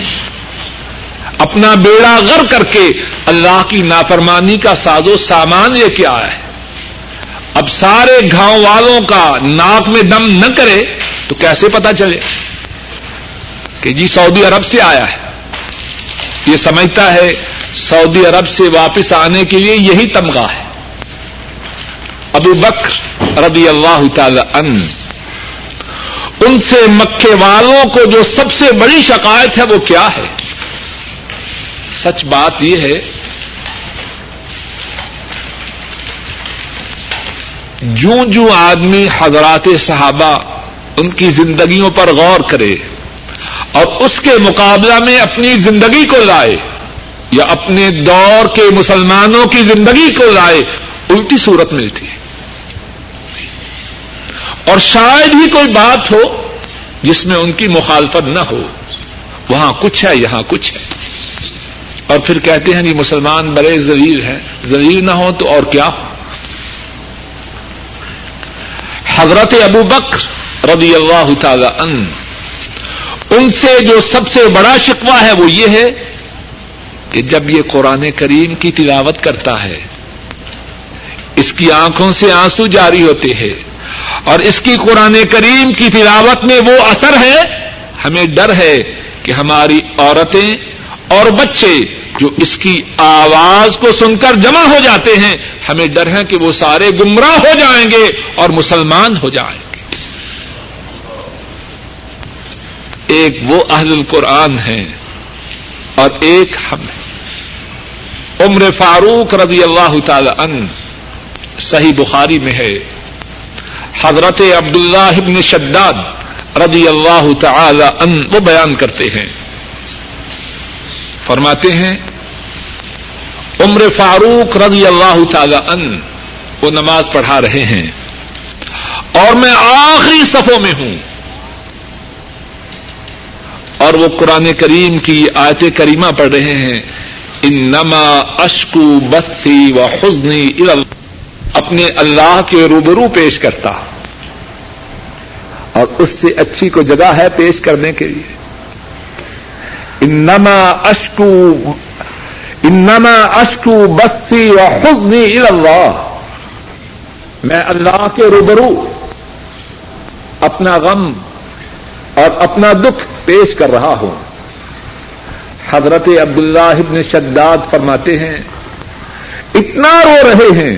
اپنا بیڑا غر کر کے اللہ کی نافرمانی کا ساز و سامان لے کے آیا ہے۔ اب سارے گاؤں والوں کا ناک میں دم نہ کرے تو کیسے پتا چلے کہ جی سعودی عرب سے آیا ہے۔ یہ سمجھتا ہے سعودی عرب سے واپس آنے کے لیے یہی تمغہ ہے۔ ابو بکر رضی اللہ تعالی ان ان سے مکے والوں کو جو سب سے بڑی شکایت ہے وہ کیا ہے؟ سچ بات یہ ہے، جوں جوں آدمی حضرات صحابہ ان کی زندگیوں پر غور کرے اور اس کے مقابلہ میں اپنی زندگی کو لائے یا اپنے دور کے مسلمانوں کی زندگی کو لائے، الٹی صورت ملتی ہے۔ اور شاید ہی کوئی بات ہو جس میں ان کی مخالفت نہ ہو، وہاں کچھ ہے، یہاں کچھ ہے۔ اور پھر کہتے ہیں کہ مسلمان بڑے ذلیل ہیں۔ ذلیل نہ ہو تو اور کیا ہو؟ حضرت ابو بکر رضی اللہ تعالی ان ان سے جو سب سے بڑا شکوہ ہے وہ یہ ہے کہ جب یہ قرآن کریم کی تلاوت کرتا ہے، اس کی آنکھوں سے آنسو جاری ہوتے ہیں اور اس کی قرآن کریم کی تلاوت میں وہ اثر ہے، ہمیں ڈر ہے کہ ہماری عورتیں اور بچے جو اس کی آواز کو سن کر جمع ہو جاتے ہیں، ہمیں ڈر ہے کہ وہ سارے گمراہ ہو جائیں گے اور مسلمان ہو جائیں گے۔ ایک وہ اہل القرآن ہیں اور ایک ہم عمر فاروق رضی اللہ تعالی ان صحیح بخاری میں ہے۔ حضرت عبداللہ ابن شداد رضی اللہ تعالی ان وہ بیان کرتے ہیں۔ فرماتے ہیں، عمر فاروق رضی اللہ تعالی ان وہ نماز پڑھا رہے ہیں۔ اور میں آخری صفوں میں ہوں۔ اور وہ قرآن کریم کی آیت کریمہ پڑھ رہے ہیں۔ ان نما اشکو بسی و حسنی اپنے اللہ کے روبرو پیش کرتا۔ اور اس سے اچھی کو جگہ ہے پیش کرنے کے لیے۔ انما اشکو انما اشکو بسی و حسنی اللہ۔ میں اللہ کے روبرو اپنا غم اور اپنا دکھ پیش کر رہا ہوں۔ حضرت عبداللہ ابن شداد فرماتے ہیں، اتنا رو رہے ہیں۔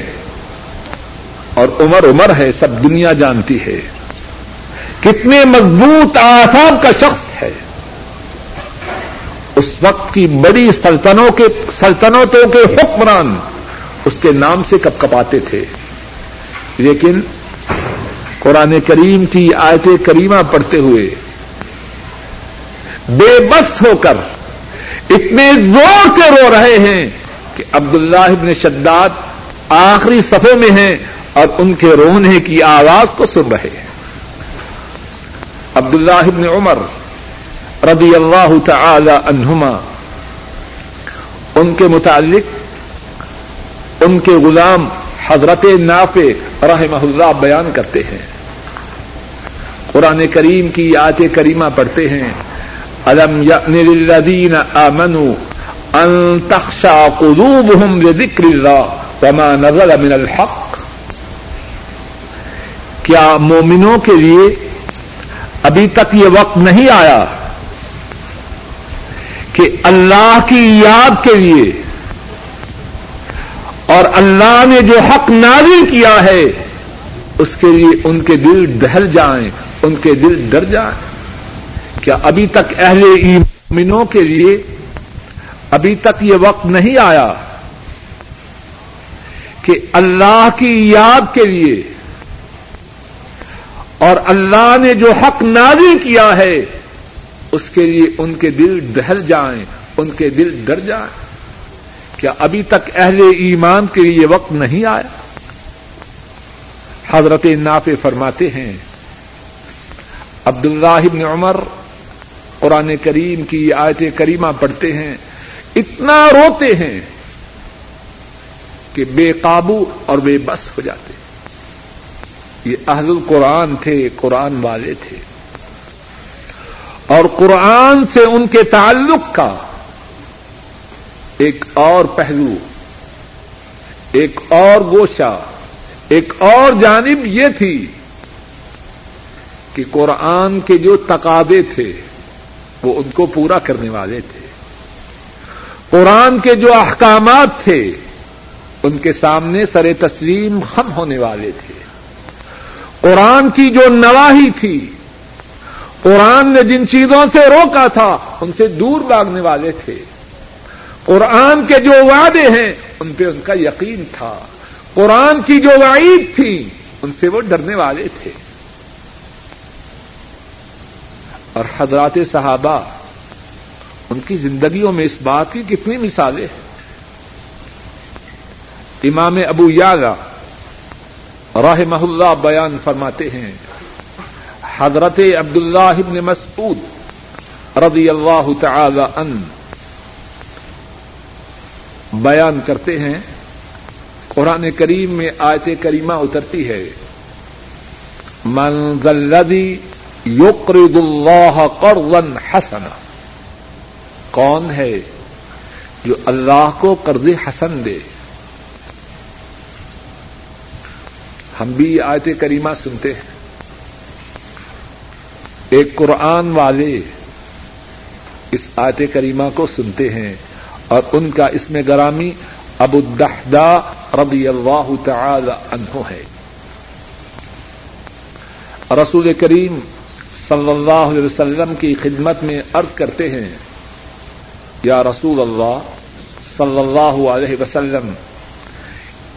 اور عمر عمر ہے، سب دنیا جانتی ہے۔ کتنے مضبوط آساب کا شخص ہے۔ اس وقت کی بڑی سلطنوں کے، سلطنتوں کے حکمران اس کے نام سے کپ کپاتے تھے۔ لیکن قرآن کریم کی آیت کریمہ پڑھتے ہوئے بے بس ہو کر اتنے زور سے رو رہے ہیں کہ عبداللہ ابن شداد آخری صفحے میں ہیں اور ان کے رونے کی آواز کو سن رہے ہیں۔ عبداللہ ابن عمر رضی اللہ تعالی عنہما، ان کے متعلق ان کے غلام حضرت نافع رحمہ اللہ بیان کرتے ہیں۔ قرآن کریم کی آیت کریمہ پڑھتے ہیں۔ الم للذین آمنوا ان تخشع قلوبهم لذکر اللہ وما نزل من الحق؟ کیا مومنوں کے لیے ابھی تک یہ وقت نہیں آیا کہ اللہ کی یاد کے لیے اور اللہ نے جو حق نازل کیا ہے، اس کے لیے ان کے دل دہل جائیں، ان کے دل ڈر جائیں؟ کیا ابھی تک اہل ایمنوں کے لیے ابھی تک یہ وقت نہیں آیا کہ اللہ کی یاد کے لیے اور اللہ نے جو حق نازل کیا ہے، اس کے لیے ان کے دل دہل جائیں، ان کے دل ڈر جائیں۔ کیا ابھی تک اہل ایمان کے لیے وقت نہیں آیا؟ حضرت نافع فرماتے ہیں عبد اللہ عمر قرآن کریم کی آیت کریمہ پڑھتے ہیں، اتنا روتے ہیں کہ بے قابو اور بے بس ہو جاتے یہ اہل القرآن تھے، قرآن والے تھے۔ اور قرآن سے ان کے تعلق کا ایک اور پہلو، ایک اور گوشہ، ایک اور جانب یہ تھی کہ قرآن کے جو تقاضے تھے وہ ان کو پورا کرنے والے تھے۔ قرآن کے جو احکامات تھے، ان کے سامنے سر تسلیم خم ہونے والے تھے۔ قرآن کی جو نواحی تھی، قرآن نے جن چیزوں سے روکا تھا، ان سے دور بھاگنے والے تھے۔ قرآن کے جو وعدے ہیں، ان پہ ان کا یقین تھا۔ قرآن کی جو وعید تھی، ان سے وہ ڈرنے والے تھے۔ اور حضرات صحابہ ان کی زندگیوں میں اس بات کی کتنی مثالیں ہیں۔ امام ابو یاگا راہ اللہ بیان فرماتے ہیں، حضرت عبداللہ ابن مسعود رضی اللہ تعالی ان بیان کرتے ہیں، قرآن کریم میں آیت کریمہ اترتی ہے منزلدی یقرد اللہ قرضا حسنا۔ کون ہے جو اللہ کو قرض حسن دے؟ ہم بھی آیت کریمہ سنتے ہیں۔ ایک قرآن والے اس آیت کریمہ کو سنتے ہیں اور ان کا اس میں گرامی ابو الدحدا رضی اللہ تعالی عنہ ہے۔ رسول کریم صلی اللہ علیہ وسلم کی خدمت میں عرض کرتے ہیں، یا رسول اللہ صلی اللہ علیہ وسلم،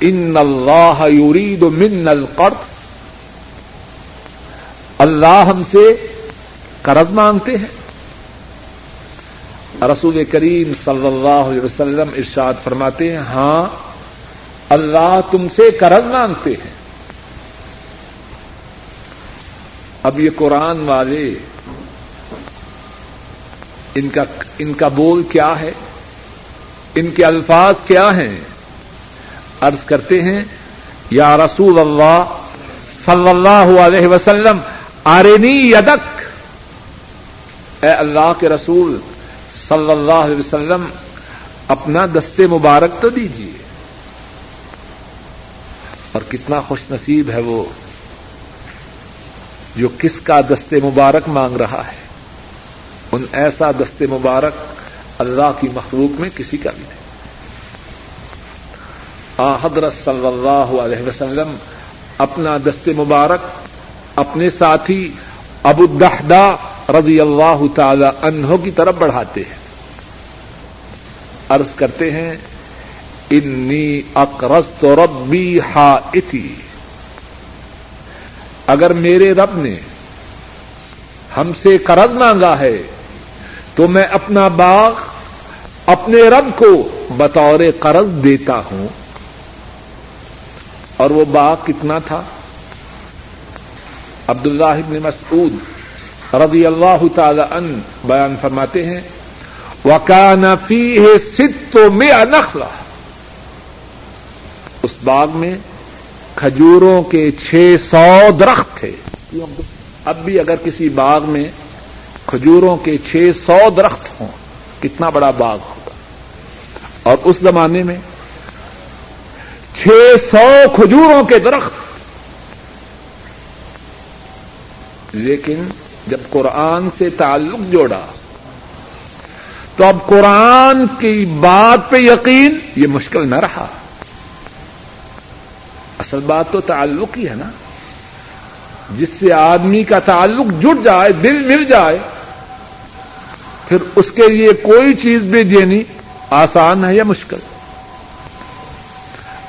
ان اللہ یرید من القرض، اللہ ہم سے قرض مانگتے ہیں۔ رسول کریم صلی اللہ علیہ وسلم ارشاد فرماتے ہیں ہاں اللہ تم سے قرض مانگتے ہیں۔ اب یہ قرآن والے ان کا ان کا بول کیا ہے ان کے الفاظ کیا ہیں عرض کرتے ہیں یا رسول اللہ صلی اللہ علیہ وسلم آرینی یدک اے اللہ کے رسول صلی اللہ علیہ وسلم اپنا دستے مبارک تو دیجیے اور کتنا خوش نصیب ہے وہ جو کس کا دستے مبارک مانگ رہا ہے، ان ایسا دستے مبارک اللہ کی مخلوق میں کسی کا بھی نہیں۔ آ، حضرت صلی اللہ علیہ وسلم اپنا دستے مبارک، اپنے ساتھی ابو الدحدا رضی اللہ تعالی انہوں کی طرف بڑھاتے ہیں۔ عرض کرتے ہیں، انی اقرض تو ربی ہا اگر میرے رب نے ہم سے قرض مانگا ہے، تو میں اپنا باغ، اپنے رب کو بطور قرض دیتا ہوں۔ اور وہ باغ کتنا تھا؟ عبد اللہ مسعود رضی اللہ تعالی ان بیان فرماتے ہیں وکانفی ہے ست تو میں انخلا اس باغ میں کھجوروں کے چھ سو درخت تھے۔ اب بھی اگر کسی باغ میں کھجوروں کے چھ سو درخت ہوں، کتنا بڑا باغ ہوگا؟ اور اس زمانے میں چھ سو کھجوروں کے درخت۔ لیکن جب قرآن سے تعلق جوڑا، تو اب قرآن کی بات پہ یقین یہ مشکل نہ رہا۔ اصل بات تو تعلق ہی ہے نا۔ جس سے آدمی کا تعلق جٹ جائے، دل مل جائے، پھر اس کے لیے کوئی چیز بھی دینی آسان ہے یا مشکل۔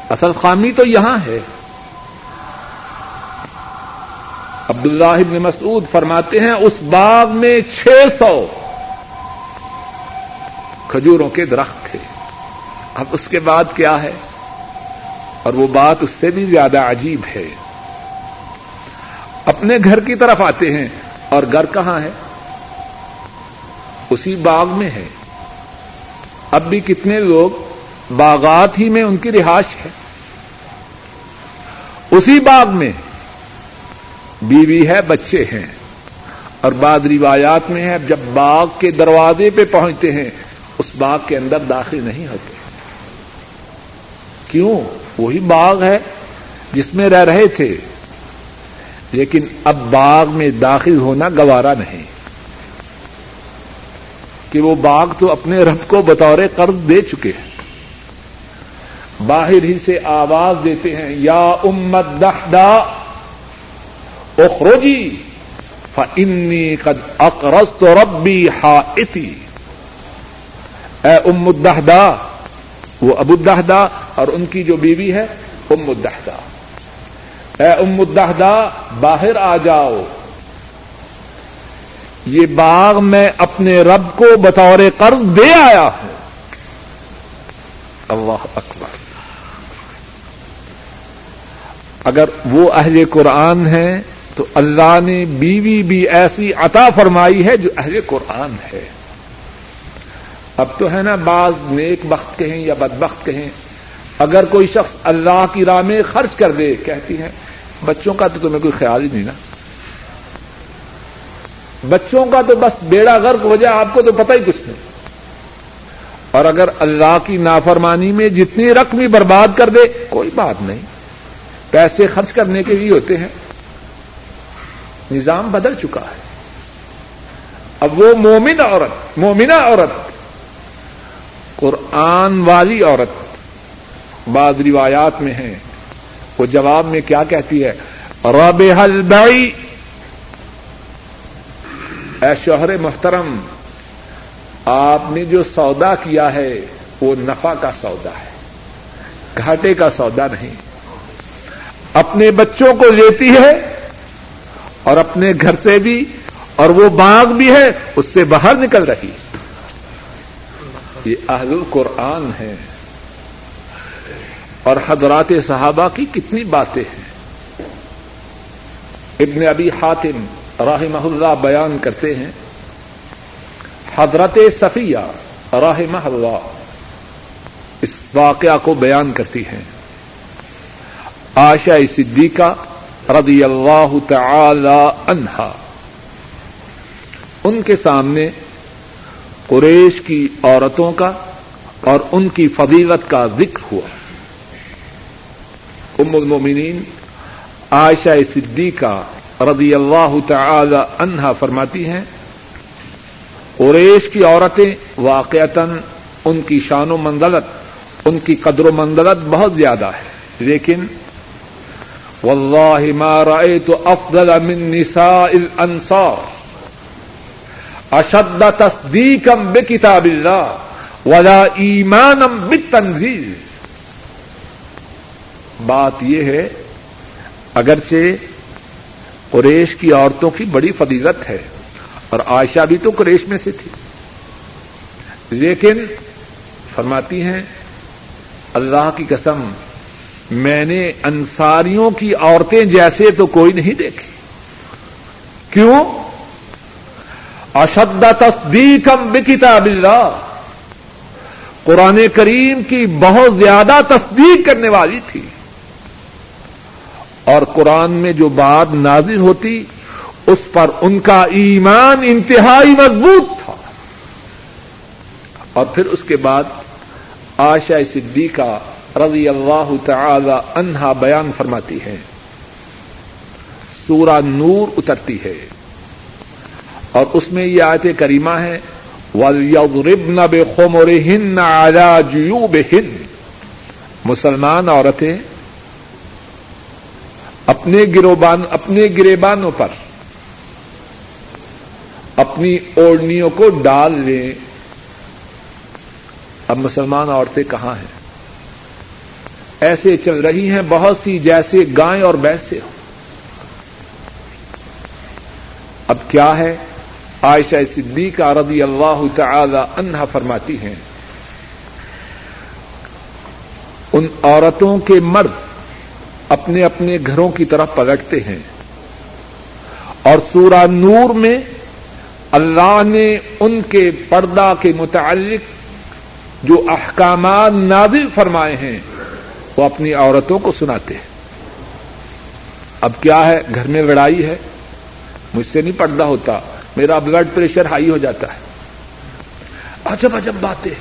اصل خامی تو یہاں ہے۔ عبد اللہ مسعود فرماتے ہیں، اس باغ میں چھ سو کھجوروں کے درخت تھے۔ اب اس کے بعد کیا ہے؟ اور وہ بات اس سے بھی زیادہ عجیب ہے۔ اپنے گھر کی طرف آتے ہیں اور گھر کہاں ہے؟ اسی باغ میں ہے۔ اب بھی کتنے لوگ باغات ہی میں ان کی رہائش ہے۔ اسی باغ میں بیوی ہے، بچے ہیں۔ اور بعد روایات میں ہے، جب باغ کے دروازے پہ پہنچتے ہیں، اس باغ کے اندر داخل نہیں ہوتے۔ کیوں؟ وہی باغ ہے جس میں رہ رہے تھے۔ لیکن اب باغ میں داخل ہونا گوارا نہیں۔ کہ وہ باغ تو اپنے رب کو بطور قرض دے چکے ہیں۔ باہر ہی سے آواز دیتے ہیں، یا امت دہدا اخروجی فنی قد اقرض تو ربی ہا اے ام الدہدا وہ ابو الدہدا اور ان کی جو بیوی ہے، ام الدہدا اے ام الدہدا باہر آ جاؤ۔ یہ باغ میں اپنے رب کو بطور قرض دے آیا ہوں اللہ اکبر۔ اگر وہ اہل قرآن ہیں، تو اللہ نے بیوی بھی ایسی عطا فرمائی ہے جو اہل قرآن ہے۔ اب تو ہے نا بعض نیک بخت کہیں یا بدبخت کہیں، اگر کوئی شخص اللہ کی راہ میں خرچ کر دے، کہتی ہیں، بچوں کا تو تمہیں کوئی خیال ہی نہیں نا۔ بچوں کا تو بس بیڑا غرق ہو جائے آپ کو تو پتہ ہی کچھ نہیں۔ اور اگر اللہ کی نافرمانی میں جتنی رقم ہی برباد کر دے، کوئی بات نہیں۔ پیسے خرچ کرنے کے لیے ہوتے ہیں۔ نظام بدل چکا ہے۔ اب وہ مومن عورت، مومنہ عورت قرآن والی عورت بعض روایات میں ہے، وہ جواب میں کیا کہتی ہے؟ رب حل بائی اے شوہر محترم، آپ نے جو سودا کیا ہے، وہ نفع کا سودا ہے، گھاٹے کا سودا نہیں۔ اپنے بچوں کو لیتی ہے اور اپنے گھر سے بھی، اور وہ باغ بھی ہے، اس سے باہر نکل رہی ہے۔ یہ اہل القرآن ہے اور حضرات صحابہ کی کتنی باتیں ہیں۔ ابن ابی حاتم رحمہ اللہ بیان کرتے ہیں۔ حضرت صفیہ رحمہ اللہ اس واقعہ کو بیان کرتی ہیں۔ آشا صدیقہ رضی اللہ تعالی عنہا۔ ان کے سامنے قریش کی عورتوں کا اور ان کی فضیلت کا ذکر ہوا۔ ام المومنین عائشہ صدیقہ رضی اللہ تعالی عنہا فرماتی ہیں، قریش کی عورتیں واقعتاً ان کی شان و منزلت، ان کی قدر و منزلت بہت زیادہ ہے، لیکن واللہ ما رأيت افضل من نساء الانصار۔ اشد تصدیقا بکتاب اللہ ولا ایمانم بالتنزیل بات یہ ہے، اگرچہ قریش کی عورتوں کی بڑی فضیلت ہے اور عائشہ بھی تو قریش میں سے تھی، لیکن فرماتی ہیں، اللہ کی قسم، میں نے انصاریوں کی عورتیں جیسے تو کوئی نہیں دیکھی۔ کیوں؟ اشد تصدیقم بکتاب اللہ قرآن کریم کی بہت زیادہ تصدیق کرنے والی تھی۔ اور قرآن میں جو بات نازل ہوتی، اس پر ان کا ایمان انتہائی مضبوط تھا۔ اور پھر اس کے بعد آشا صدیقہ رضی اللہ تعالی عنہا بیان فرماتی ہے۔ سورہ نور اترتی ہے۔ اور اس میں یہ آیت کریمہ ہے، وَلْيَضْرِبْنَ بِخُمُرِهِنَّ عَلَى جُيُوبِهِنَّ۔ مسلمان عورتیں اپنے گروبان، اپنے گریبانوں پر اپنی اوڑنیوں کو ڈال لیں۔ اب مسلمان عورتیں کہاں ہیں؟ ایسے چل رہی ہیں، بہت سی جیسے گائیں اور بھینسیں۔ ہوں اب کیا ہے؟ عائشہ صدیقہ رضی اللہ تعالی عنہا فرماتی ہیں، ان عورتوں کے مرد اپنے اپنے گھروں کی طرف پلٹتے ہیں اور سورہ نور میں اللہ نے ان کے پردہ کے متعلق جو احکامات نازل فرمائے ہیں، وہ اپنی عورتوں کو سناتے ہیں۔ اب کیا ہے؟ گھر میں لڑائی ہے، مجھ سے نہیں پردہ ہوتا۔ میرا بلڈ پریشر ہائی ہو جاتا ہے۔ عجب عجب باتیں۔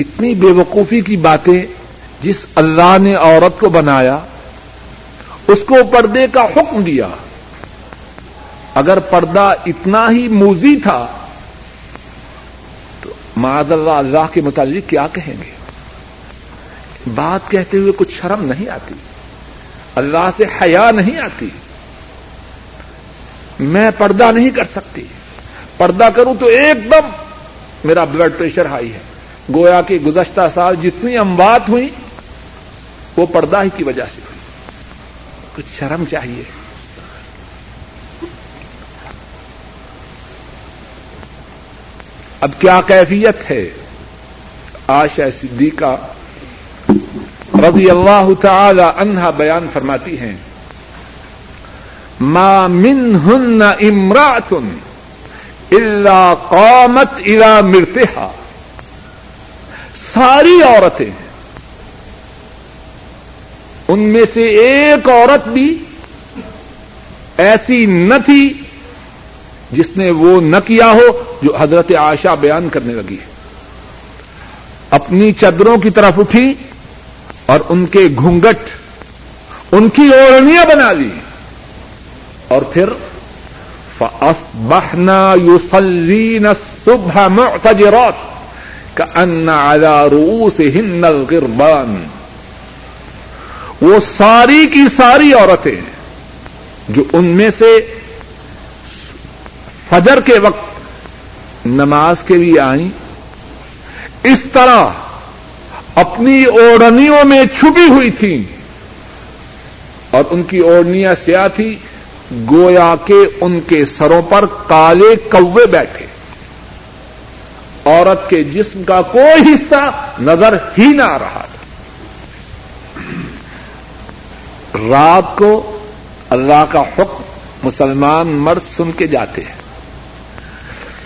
اتنی بے وقوفی کی باتیں جس اللہ نے عورت کو بنایا، اس کو پردے کا حکم دیا۔ اگر پردہ اتنا ہی موزی تھا، تو معذ اللہ اللہ کے متعلق کیا کہیں گے؟ بات کہتے ہوئے کچھ شرم نہیں آتی۔ اللہ سے حیا نہیں آتی۔ میں پردہ نہیں کر سکتی۔ پردہ کروں تو ایک دم میرا بلڈ پریشر ہائی ہے۔ گویا کہ گزشتہ سال جتنی اموات ہوئی، وہ پردہ ہی کی وجہ سے ہوئی۔ کچھ شرم چاہیے۔ اب کیا کیفیت ہے؟ آشا صدیقہ رضی اللہ تعالی عنہا بیان فرماتی ہیں۔ ما من ہن امراتن الا قامت الى مرتہا ساری عورتیں، ان میں سے ایک عورت بھی ایسی نہ تھی جس نے وہ نہ کیا ہو جو حضرت عائشہ بیان کرنے لگی۔ اپنی چدروں کی طرف اٹھی اور ان کے گھونگٹ، ان کی اوڑنیاں بنا لی۔ اور پھر بہنا یو سلین صبح معتجرات کا ان روس ہندل گربان وہ ساری کی ساری عورتیں جو ان میں سے فجر کے وقت نماز کے لیے آئیں، اس طرح اپنی اوڑنیوں میں چھپی ہوئی تھیں اور ان کی اوڑنیاں سیاہ تھی گویا کے ان کے سروں پر کالے کوے بیٹھے۔ عورت کے جسم کا کوئی حصہ نظر ہی نہ آ رہا تھا۔ رات کو اللہ کا حکم مسلمان مرد سن کے جاتے ہیں۔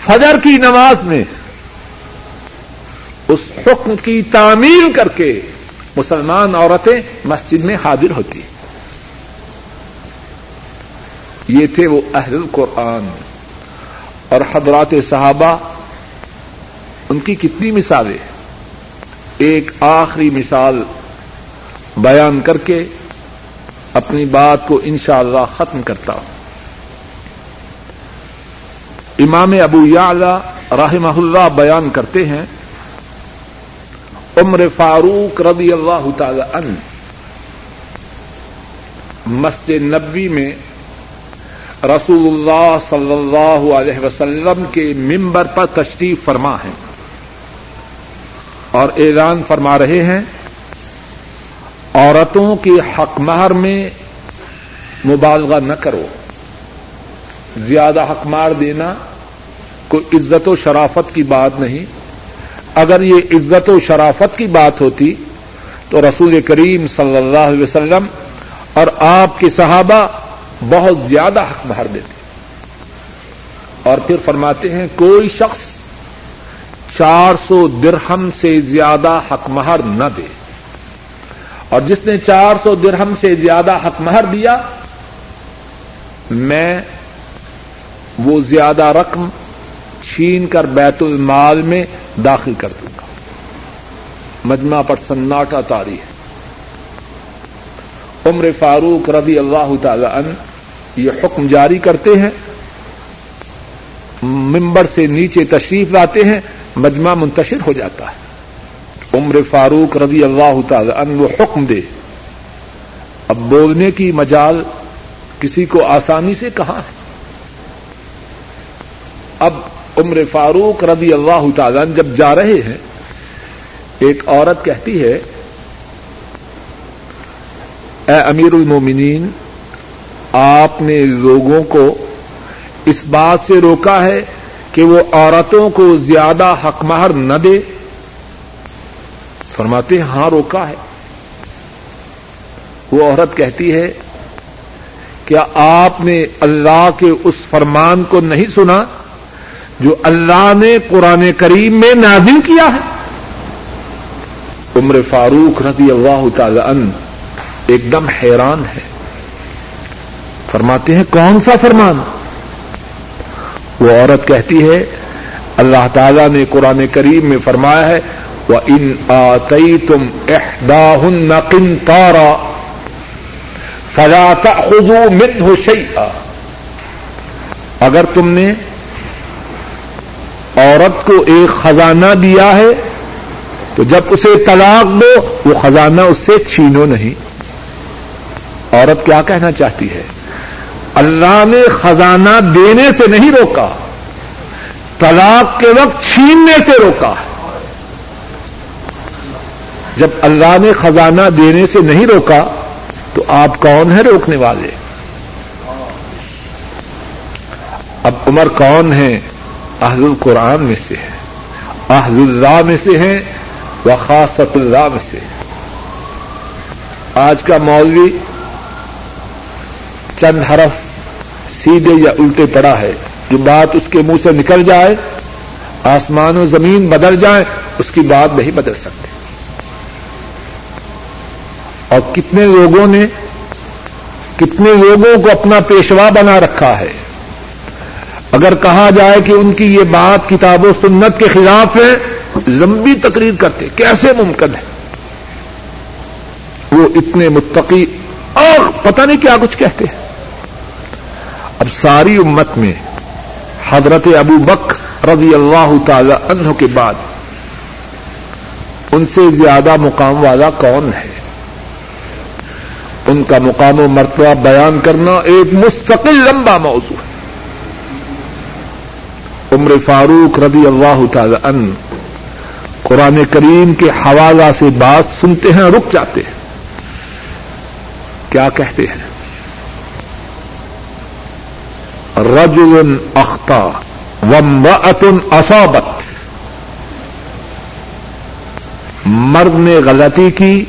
فجر کی نماز میں اس حکم کی تعمیل کر کے مسلمان عورتیں مسجد میں حاضر ہوتی ہیں۔ یہ تھے وہ اہل القرآن اور حضرات صحابہ ان کی کتنی مثالیں ایک آخری مثال بیان کر کے اپنی بات کو انشاءاللہ اللہ ختم کرتا ہوں۔ امام ابو یا رحمہ اللہ بیان کرتے ہیں، عمر فاروق رضی اللہ تعالی ان مسجد نبی میں رسول اللہ صلی اللہ علیہ وسلم کے ممبر پر تشریف فرما ہے اور اعلان فرما رہے ہیں، عورتوں کے حق مہر میں مبالغہ نہ کرو۔ زیادہ حق مار دینا کوئی عزت و شرافت کی بات نہیں۔ اگر یہ عزت و شرافت کی بات ہوتی تو رسول کریم صلی اللہ علیہ وسلم اور آپ کے صحابہ بہت زیادہ حق مہر دیتے اور پھر فرماتے ہیں، کوئی شخص چار سو درہم سے زیادہ حق مہر نہ دے۔ اور جس نے چار سو درہم سے زیادہ حق مہر دیا، میں وہ زیادہ رقم چھین کر بیت المال میں داخل کر دوں گا۔ مجمع پر سناٹا تاری ہے عمر فاروق رضی اللہ تعالی ان یہ حکم جاری کرتے ہیں ممبر سے نیچے تشریف لاتے ہیں، مجمع منتشر ہو جاتا ہے۔ عمر فاروق رضی اللہ تعالی ان وہ حکم دے۔ اب بولنے کی مجال کسی کو آسانی سے کہاں ہے؟ اب عمر فاروق رضی اللہ تعالیٰ جب جا رہے ہیں، ایک عورت کہتی ہے اے امیر المومنین، آپ نے لوگوں کو اس بات سے روکا ہے کہ وہ عورتوں کو زیادہ حق مہر نہ دے۔ فرماتے ہیں ہاں روکا ہے۔ وہ عورت کہتی ہے، کیا آپ نے اللہ کے اس فرمان کو نہیں سنا جو اللہ نے قرآن کریم میں نازل کیا ہے؟ عمر فاروق رضی اللہ تعالی ان ایک دم حیران ہے۔ فرماتے ہیں، کون سا فرمان؟ وہ عورت کہتی ہے، اللہ تعالی نے قرآن کریم میں فرمایا ہے وہ ان آئی تم احداہ نقن تارا فلاط خزو من ہو اگر تم نے عورت کو ایک خزانہ دیا ہے، تو جب اسے طلاق دو، وہ خزانہ اس سے چھینو نہیں۔ عورت کیا کہنا چاہتی ہے؟ اللہ نے خزانہ دینے سے نہیں روکا، طلاق کے وقت چھیننے سے روکا۔ جب اللہ نے خزانہ دینے سے نہیں روکا، تو آپ کون ہیں روکنے والے؟ اب عمر کون ہیں اہل القرآن میں سے ہے۔ اہل اللہ میں سے ہیں و خاصت اللہ میں سے۔ آج کا مولوی چند حرف سیدھے یا الٹے پڑا ہے۔ جو بات اس کے منہ سے نکل جائے، آسمان و زمین بدل جائے اس کی بات نہیں بدل سکتے۔ اور کتنے لوگوں نے، کتنے لوگوں کو اپنا پیشوا بنا رکھا ہے۔ اگر کہا جائے کہ ان کی یہ بات کتاب و سنت کے خلاف ہے، لمبی تقریر کرتے، کیسے ممکن ہے؟ وہ اتنے متقی، اور پتہ نہیں کیا کچھ کہتے ہیں۔ اب ساری امت میں حضرت ابو بک رضی اللہ تعالی عنہ کے بعد ان سے زیادہ مقام والا کون ہے؟ ان کا مقام و مرتبہ بیان کرنا ایک مستقل لمبا موضوع ہے۔ عمر فاروق رضی اللہ تعالی ان قرآن کریم کے حوالہ سے بات سنتے ہیں رک جاتے ہیں۔ کیا کہتے ہیں؟ رجل اختا ومرأت اصابت مرد نے غلطی کی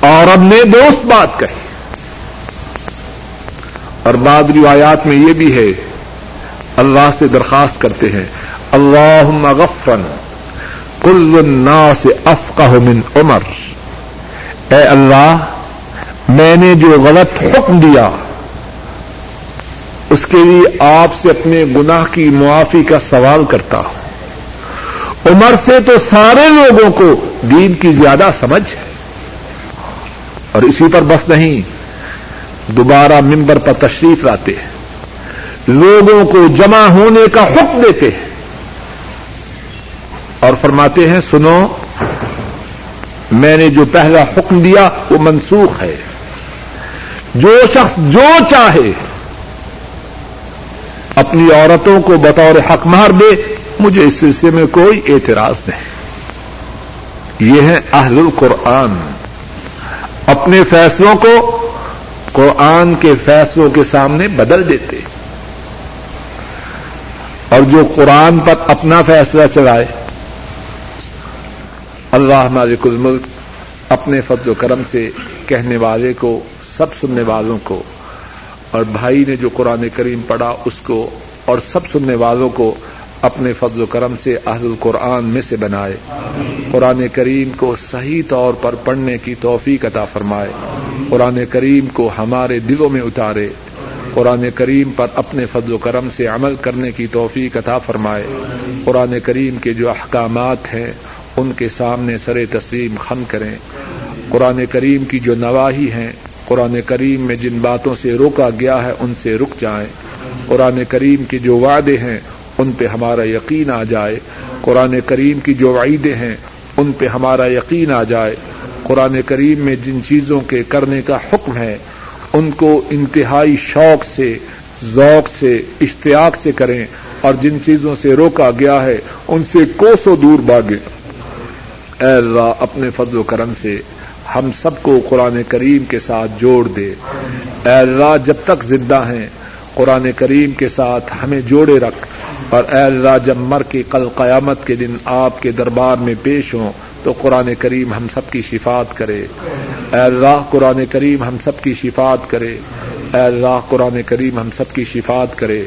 اور نے دوست بات کہی. اور بعد روایات میں یہ بھی ہے، اللہ سے درخواست کرتے ہیں اللہ مغفن کل الناس افقہ من عمر. اے اللہ، میں نے جو غلط حکم دیا اس کے لیے آپ سے اپنے گناہ کی معافی کا سوال کرتا ہوں۔ عمر سے تو سارے لوگوں کو دین کی زیادہ سمجھ ہے۔ اور اسی پر بس نہیں، دوبارہ ممبر پر تشریف لاتے ہیں۔ لوگوں کو جمع ہونے کا حکم دیتے ہیں۔ اور فرماتے ہیں، سنو، میں نے جو پہلا حکم دیا وہ منسوخ ہے۔ جو شخص جو چاہے اپنی عورتوں کو بطور حق مار دے، مجھے اس سلسلے میں کوئی اعتراض نہیں۔ یہ ہے اہل القرآن۔ اپنے فیصلوں کو قرآن کے فیصلوں کے سامنے بدل دیتے۔ اور جو قرآن پر اپنا فیصلہ چلائے، اللہ مالک الملک اپنے فضل و کرم سے کہنے والے کو، سب سننے والوں کو اور بھائی نے جو قرآن کریم پڑھا، اس کو اور سب سننے والوں کو اپنے فضل و کرم سے اہل القرآن میں سے بنائے۔ قرآن کریم کو صحیح طور پر پڑھنے کی توفیق عطا فرمائے۔ قرآن کریم کو ہمارے دلوں میں اتارے۔ قرآن کریم پر اپنے فضل و کرم سے عمل کرنے کی توفیق عطا فرمائے۔ قرآن کریم کے جو احکامات ہیں، ان کے سامنے سر تسلیم خم کریں۔ قرآن کریم کی جو نواحی ہیں قرآن کریم میں جن باتوں سے روکا گیا ہے، ان سے رک جائیں۔ قرآن کریم کے جو وعدے ہیں، ان پہ ہمارا یقین آ جائے۔ قرآن کریم کی جو وعیدے ہیں، ان پہ ہمارا یقین آ جائے۔ قرآن کریم میں جن چیزوں کے کرنے کا حکم ہے، ان کو انتہائی شوق سے، ذوق سے، اشتیاق سے کریں۔ اور جن چیزوں سے روکا گیا ہے، ان سے کوسوں دور باغے اے اللہ، اپنے فضل و کرم سے ہم سب کو قرآن کریم کے ساتھ جوڑ دے۔ اے اللہ، جب تک زندہ ہیں، قرآن کریم کے ساتھ ہمیں جوڑے رکھ۔ اور اے اللہ، جب مر کے کل قیامت کے دن آپ کے دربار میں پیش ہوں، تو قرآن کریم ہم سب کی شفات کرے۔ اے اللہ، قرآن کریم ہم سب کی شفات کرے۔ اے اللہ، قرآن کریم ہم سب کی شفات کرے۔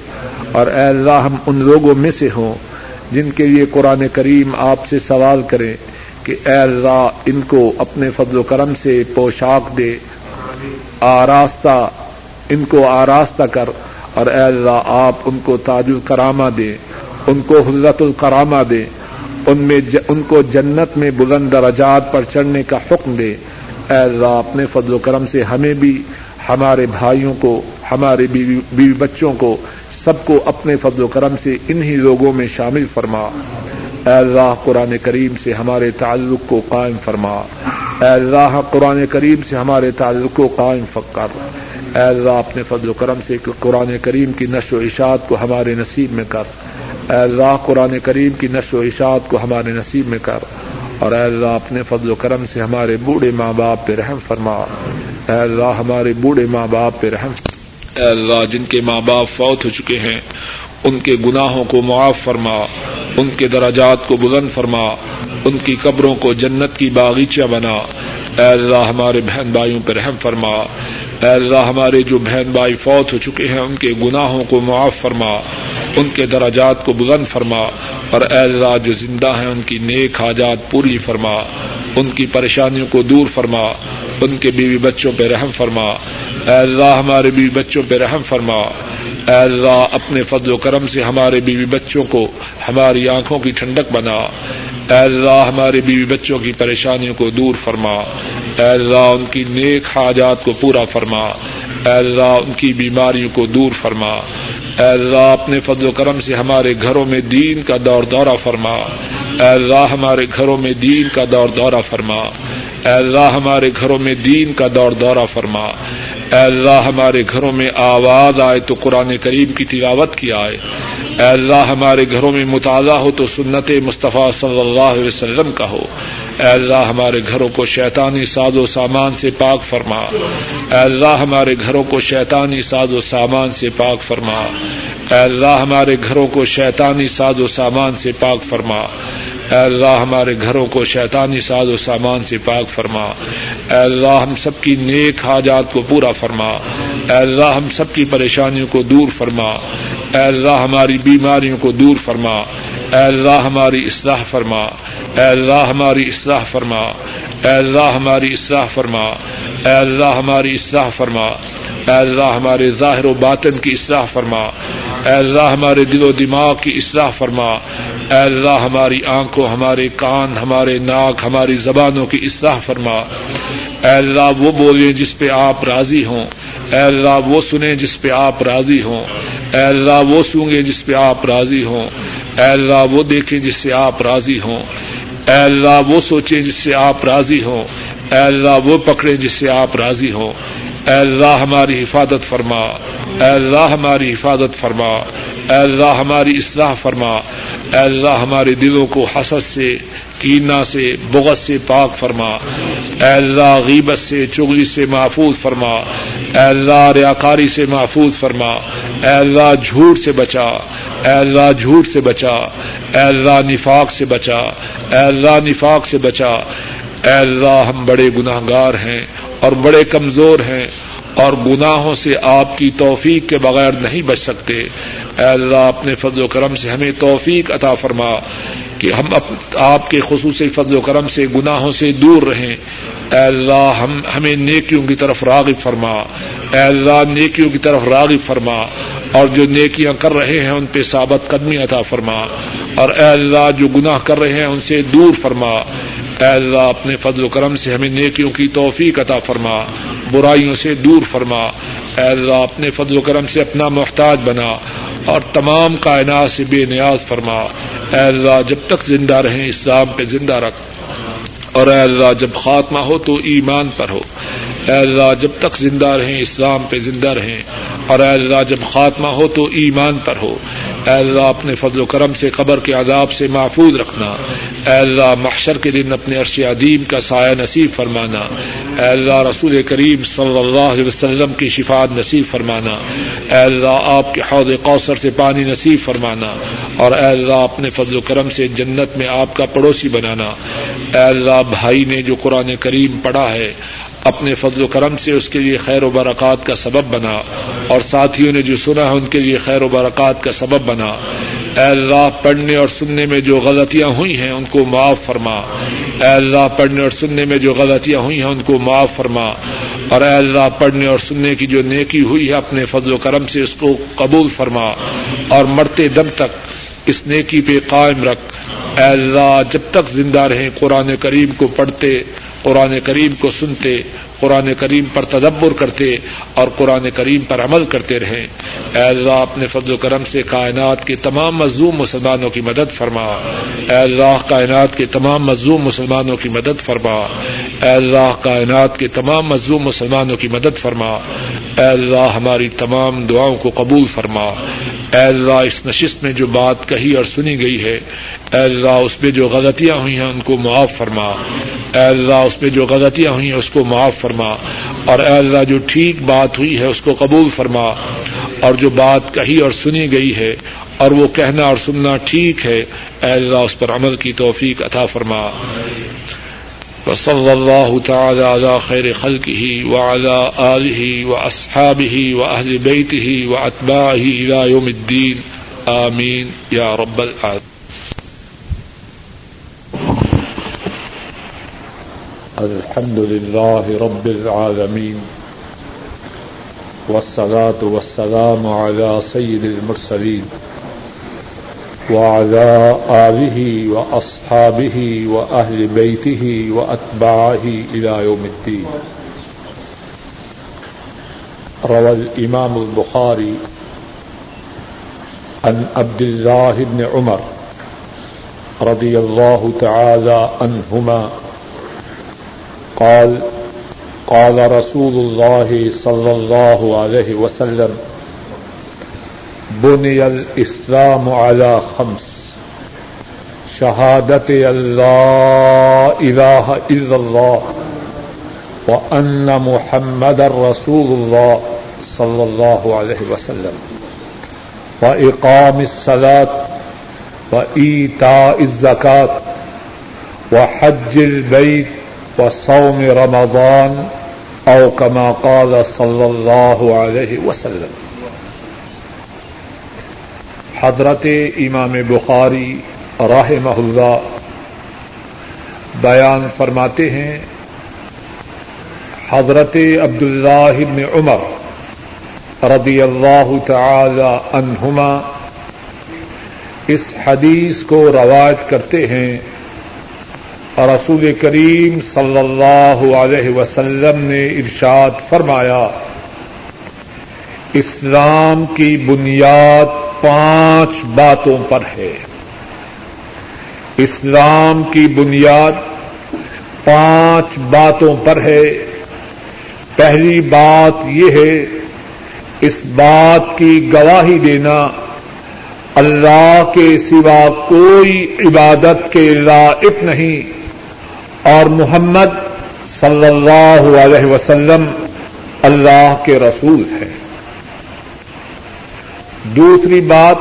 اور اے اللہ، ہم ان لوگوں میں سے ہوں جن کے لیے قرآن کریم آپ سے سوال کریں۔ کہ اے اللہ ان کو اپنے فضل و کرم سے پوشاک دے آراستہ ان کو آراستہ کر اور اے اللہ آپ ان کو تاج الکرامہ دے ان کو حضرت الکرامہ دے ان میں ج... ان کو جنت میں بلند درجات پر چڑھنے کا حکم دے۔ اے اللہ اپنے فضل و کرم سے ہمیں بھی ہمارے بھائیوں کو ہمارے بیوی, بیوی بچوں کو سب کو اپنے فضل و کرم سے انہی لوگوں میں شامل فرما۔ اے اللہ قرآن کریم سے ہمارے تعلق کو قائم فرما۔ اے اللہ قرآن کریم سے ہمارے تعلق کو قائم فکر۔ اے اللہ اپنے فضل و کرم سے قرآن کریم کی نشر و اشاعت کو ہمارے نصیب میں کر۔ اے اللہ قرآن کریم کی نشر و اشاعت کو ہمارے نصیب میں کر۔ اور اے اللہ اپنے فضل و کرم سے ہمارے بوڑھے ماں باپ پہ رحم فرما۔ اے اللہ ہمارے بوڑھے ماں باپ پہ رحم اے اللہ جن کے ماں باپ فوت ہو چکے ہیں، ان کے گناہوں کو معاف فرما۔ ان کے دراجات کو بلند فرما، ان کی قبروں کو جنت کی باغیچہ بنا۔ اے اللہ، ہمارے بہن بھائیوں پہ رحم فرما۔ اے اللہ، ہمارے جو بہن بھائی فوت ہو چکے ہیں، ان کے گناہوں کو معاف فرما۔ ان کے دراجات کو بلند فرما۔ اور اے اللہ، جو زندہ ہیں، ان کی نیک حاجات پوری فرما۔ ان کی پریشانیوں کو دور فرما۔ ان کے بیوی بچوں پہ رحم فرما۔ اے اللہ، ہمارے بیوی بچوں پہ رحم فرما۔ اے اللہ اپنے فضل و کرم سے ہمارے بیوی بچوں کو ہماری آنکھوں کی ٹھنڈک بنا۔ اے اللہ ہمارے بیوی بچوں کی پریشانیوں کو دور فرما۔ اے اللہ ان کی نیک حاجات کو پورا فرما۔ اے اللہ ان کی بیماریوں کو دور فرما۔ اے اللہ اپنے فضل و کرم سے ہمارے گھروں میں دین کا دور دورہ فرما۔ اے اللہ ہمارے گھروں میں دین کا دور دورہ فرما۔ اے اللہ ہمارے گھروں میں دین کا دور دورہ فرما۔ اے اللہ ہمارے گھروں میں آواز آئے تو قرآن کریم کی تلاوت کی آئے۔ اے اللہ ہمارے گھروں میں مطالعہ ہو تو سنت مصطفیٰ صلی اللہ علیہ وسلم کا ہو۔ اے اللہ ہمارے گھروں کو شیطانی ساز و سامان سے پاک فرما۔ اے اللہ ہمارے گھروں کو شیطانی ساز و سامان سے پاک فرما۔ اے اللہ ہمارے گھروں کو شیطانی ساز و سامان سے پاک فرما۔ اے اللہ ہمارے گھروں کو شیطانی ساز و سامان سے پاک فرما۔ اے اللہ ہم سب کی نیک حاجات کو پورا فرما۔ اے اللہ ہم سب کی پریشانیوں کو دور فرما۔ اے اللہ ہماری بیماریوں کو دور فرما۔ اے اللہ ہماری اصلاح فرما۔ اے اللہ ہماری اصلاح فرما۔ اے اللہ ہماری اصلاح فرما۔ اے اللہ ہماری اصلاح فرما۔ اے اللہ ہمارے ظاہر و باطن کی اصلاح فرما۔ اے اللہ ہمارے دل و دماغ کی اصلاح فرما۔ اے اللہ ہماری آنکھوں، ہمارے کان، ہمارے ناک، ہماری زبانوں کی اصلاح فرما۔ اے اللہ وہ بولیں جس پہ آپ راضی ہوں۔ اے اللہ وہ سنیں جس پہ آپ راضی ہوں۔ اے اللہ وہ سونگیں جس پہ آپ راضی ہوں۔ اے اللہ وہ دیکھیں جس سے آپ راضی ہوں۔ اے اللہ وہ سوچیں جس سے آپ راضی ہوں۔ اے اللہ وہ پکڑیں جس سے آپ راضی ہوں۔ اے اللہ ہماری حفاظت فرما اے اللہ ہماری حفاظت فرما اے اللہ ہماری اصلاح فرما اے اللہ ہمارے دلوں کو حسد سے کینا سے بغت سے پاک فرما اے اللہ غیبت سے چغلی سے محفوظ فرما اے اللہ ریاکاری سے محفوظ فرما اے اللہ جھوٹ سے بچا اے اللہ جھوٹ سے بچا اے اللہ نفاق سے بچا اے اللہ نفاق سے بچا اے اللہ ہم بڑے گناہ گار ہیں اور بڑے کمزور ہیں اور گناہوں سے آپ کی توفیق کے بغیر نہیں بچ سکتے۔ اے اللہ، اپنے فضل و کرم سے ہمیں توفیق عطا فرما کہ ہم آپ کے خصوصی فضل و کرم سے، گناہوں سے دور رہیں۔ اے اللہ، ہم، ہمیں نیکیوں کی طرف راغب فرما۔ اے اللہ، نیکیوں کی طرف راغب فرما۔ اور جو نیکیاں کر رہے ہیں، ان پہ ثابت قدمی عطا فرما۔ اور اے اللہ، جو گناہ کر رہے ہیں، ان سے دور فرما۔ اے اللہ، اپنے فضل و کرم سے ہمیں نیکیوں کی توفیق عطا فرما، برائیوں سے دور فرما۔ اے اللہ، اپنے فضل و کرم سے اپنا محتاج بنا اور تمام کائنات سے بے نیاز فرما۔ اے اللہ، جب تک زندہ رہیں، اسلام پہ زندہ رکھ۔ اور اے اللہ، جب خاتمہ ہو تو ایمان پر ہو۔ اے اللہ، جب تک زندہ رہیں، اسلام پہ زندہ رہیں۔ اور اے اللہ، جب خاتمہ ہو تو ایمان پر ہو۔ اے اللہ، اپنے فضل و کرم سے، قبر کے عذاب سے محفوظ رکھنا۔ اے اللہ، محشر کے دن اپنے عرش عدیم کا سایہ نصیب فرمانا۔ اے اللہ، رسول کریم صلی اللہ علیہ وسلم کی شفات نصیب فرمانا۔ اے اللہ، آپ کے حوض کوثر سے پانی نصیب فرمانا۔ اور اے اللہ، اپنے فضل و کرم سے جنت میں آپ کا پڑوسی بنانا۔ اے اللہ، بھائی نے جو قرآن کریم پڑھا ہے اپنے فضل و کرم سے اس کے لیے خیر و برکات کا سبب بنا اور ساتھیوں نے جو سنا ہے ان کے لیے خیر و برکات کا سبب بنا۔ اے اللہ، پڑھنے اور سننے میں جو غلطیاں ہوئی ہیں ان کو معاف فرما۔ اے اللہ، پڑھنے اور سننے میں جو غلطیاں ہوئی ہیں ان کو معاف فرما۔ اور اے اللہ، پڑھنے اور سننے کی جو نیکی ہوئی ہے اپنے فضل و کرم سے اس کو قبول فرما۔ اور مرتے دم تک اس نیکی پہ قائم رکھ۔ اے اللہ، جب تک زندہ رہیں قرآن کریم کو پڑھتے قرآن کریم کو سنتے، قرآن کریم پر تدبر کرتے اور قرآن کریم پر عمل کرتے رہیں اے اللہ، اپنے فضل و کرم سے کائنات کے تمام مظلوم مسلمانوں کی مدد فرما۔ اے اللہ، کائنات کے تمام مظلوم مسلمانوں کی مدد فرما۔ اے اللہ، کائنات کے تمام مظلوم مسلمانوں کی مدد فرما۔ اے اللہ، ہماری تمام دعاؤں کو قبول فرما۔ اے اللہ، اس نشست میں جو بات کہی اور سنی گئی ہے، اے اللہ، اس میں جو غلطیاں ہوئی ہیں، ان کو معاف فرما۔ اے اللہ، اس میں جو غلطیاں ہوئی ہیں، اس کو معاف فرما۔ اور اے اللہ، جو ٹھیک بات ہوئی ہے، اس کو قبول فرما۔ اور جو بات کہی اور سنی گئی ہے، اور وہ کہنا اور سننا ٹھیک ہے، اے اللہ، اس پر عمل کی توفیق عطا فرما۔ وصلی اللہ تعالی علی خیر خلقہ وعلى آلہ واصحابہ واہل بیتہ واتباعہ الى یوم الدین۔ آمین۔ یا رب العالمین۔ الحمد لله رب العالمين والصلاة والسلام على سيد المرسلين وعلى آله وأصحابه وأهل بيته وأتباعه إلى يوم الدين روى الإمام البخاري عن عبد الله بن عمر رضي الله تعالى عنهما قال قال رسول الله صلى الله عليه وسلم بني الإسلام على خمس شهادة أن لا إله إلا الله وأن محمد رسول الله صلى الله عليه وسلم وإقام الصلاة وإيتاء الزكاة وحج البيت وصوم رمضان أو كما قال صلى الله عليه وسلم. حضرت امام بخاری راہ محلہ بیان فرماتے ہیں، حضرت عبداللہ ابن عمر رضی اللہ تعالی عنہما اس حدیث کو روایت کرتے ہیں رسول کریم صلی اللہ علیہ وسلم نے ارشاد فرمایا، اسلام کی بنیاد پانچ باتوں پر ہے۔ اسلام کی بنیاد پانچ باتوں پر ہے۔ پہلی بات یہ ہے، اس بات کی گواہی دینا، اللہ کے سوا کوئی عبادت کے لائق نہیں۔ اور محمد صلی اللہ علیہ وسلم اللہ کے رسول ہیں۔ دوسری بات،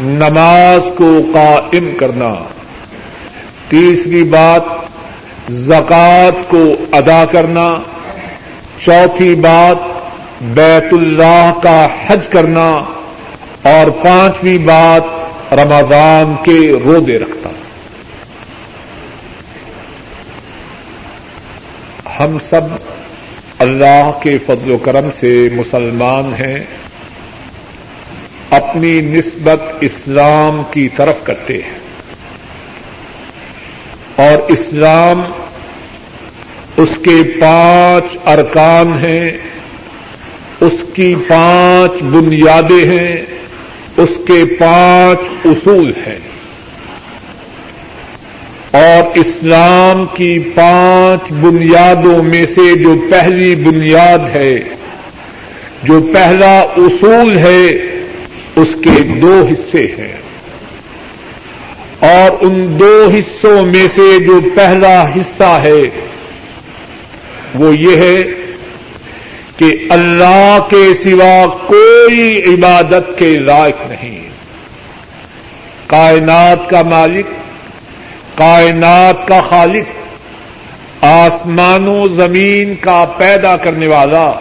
نماز کو قائم کرنا۔ تیسری بات، زکوٰۃ کو ادا کرنا۔ چوتھی بات، بیت اللہ کا حج کرنا۔ اور پانچویں بات، رمضان کے رودے رکھتا ہم سب اللہ کے فضل و کرم سے مسلمان ہیں، اپنی نسبت اسلام کی طرف کرتے ہیں۔ اور اسلام اس کے پانچ ارکان ہیں، اس کی پانچ بنیادیں ہیں، اس کے پانچ اصول ہیں۔ اور اسلام کی پانچ بنیادوں میں سے جو پہلی بنیاد ہے، جو پہلا اصول ہے، اس کے دو حصے ہیں۔ اور ان دو حصوں میں سے جو پہلا حصہ ہے، وہ یہ ہے کہ اللہ کے سوا کوئی عبادت کے لائق نہیں۔ کائنات کا مالک کائنات کا خالق آسمان و زمین کا پیدا کرنے والا،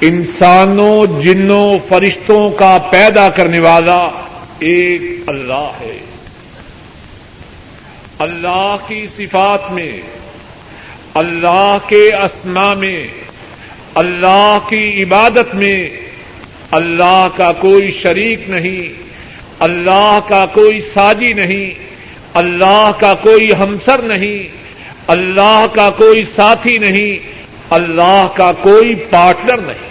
انسانوں، جنوں، فرشتوں کا پیدا کرنے والا ایک اللہ ہے۔ اللہ کی صفات میں، اللہ کے اسما میں، اللہ کی عبادت میں اللہ کا کوئی شریک نہیں، اللہ کا کوئی ساجی نہیں۔ اللہ کا کوئی ہمسر نہیں، اللہ کا کوئی ساتھی نہیں، اللہ کا کوئی پارٹنر نہیں۔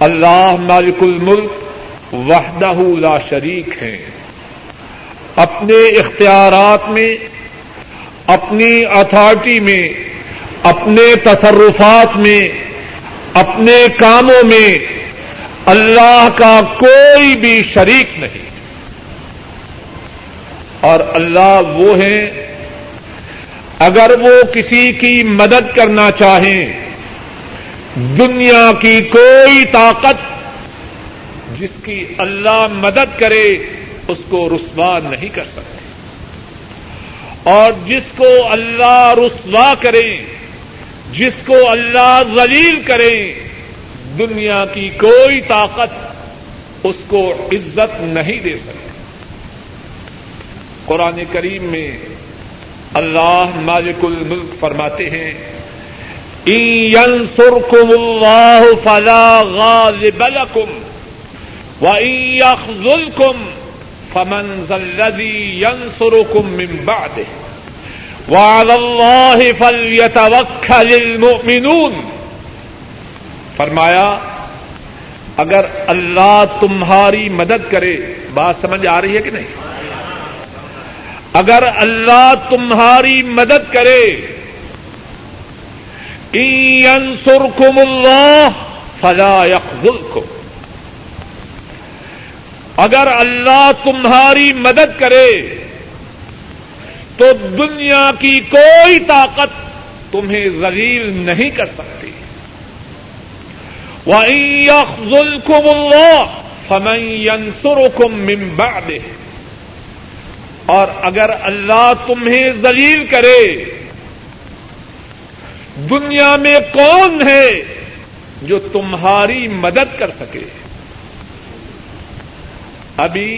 اللہ مالک الملک وحدہ لا شریک ہیں۔ اپنے اختیارات میں، اپنی اتھارٹی میں، اپنے تصرفات میں، اپنے کاموں میں، اللہ کا کوئی بھی شریک نہیں۔ اور اللہ وہ ہیں اگر وہ کسی کی مدد کرنا چاہیں، دنیا کی کوئی طاقت جس کی اللہ مدد کرے، اس کو رسوا نہیں کر سکتے۔ اور جس کو اللہ رسوا کرے جس کو اللہ ذلیل کرے دنیا کی کوئی طاقت اس کو عزت نہیں دے سکتی۔ قرآن کریم میں اللہ مالک الملک فرماتے ہیں سرکم اللہ فلا غالب لكم وإن يخذلكم فمن ذا الذي ينصركم من بعده وعلى الله فليتوكل المؤمنون فرمایا، اگر اللہ تمہاری مدد کرے، بات سمجھ آ رہی ہے کہ نہیں؟ اگر اللہ تمہاری مدد کرے سرکم اللہ فلا یخذلکم اگر اللہ تمہاری مدد کرے، تو دنیا کی کوئی طاقت تمہیں ذلیل نہیں کر سکتی۔ وَإِن اللَّهُ فَمَن يَنصُرُكُم مِّن بَعْدِهِ۔ اور اگر اللہ تمہیں ذلیل کرے، دنیا میں کون ہے جو تمہاری مدد کر سکے؟ ابھی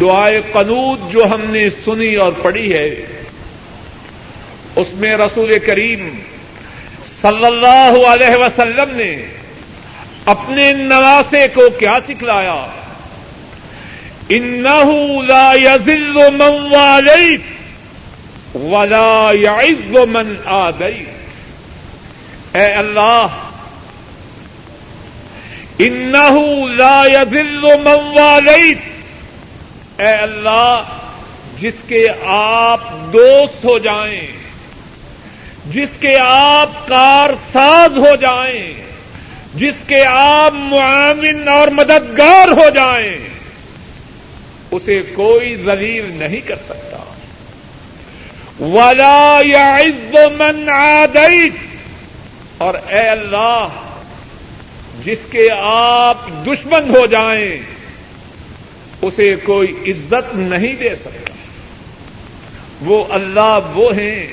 دعائے قنوت جو ہم نے سنی اور پڑھی ہے، اس میں رسول کریم صلی اللہ علیہ وسلم نے اپنے نواسے کو کیا سکھلایا؟ انہو لا یذل من والیت ولا یعز من آدیت اے اللہ انہو لا یذل من والیت اے اللہ، جس کے آپ دوست ہو جائیں، جس کے آپ کار ساز ہو جائیں، جس کے آپ معاون اور مددگار ہو جائیں اسے کوئی ذلیل نہیں کر سکتا۔ ولا یا من آدیت اور اے اللہ، جس کے آپ دشمن ہو جائیں، اسے کوئی عزت نہیں دے سکتا۔ وہ اللہ وہ ہیں۔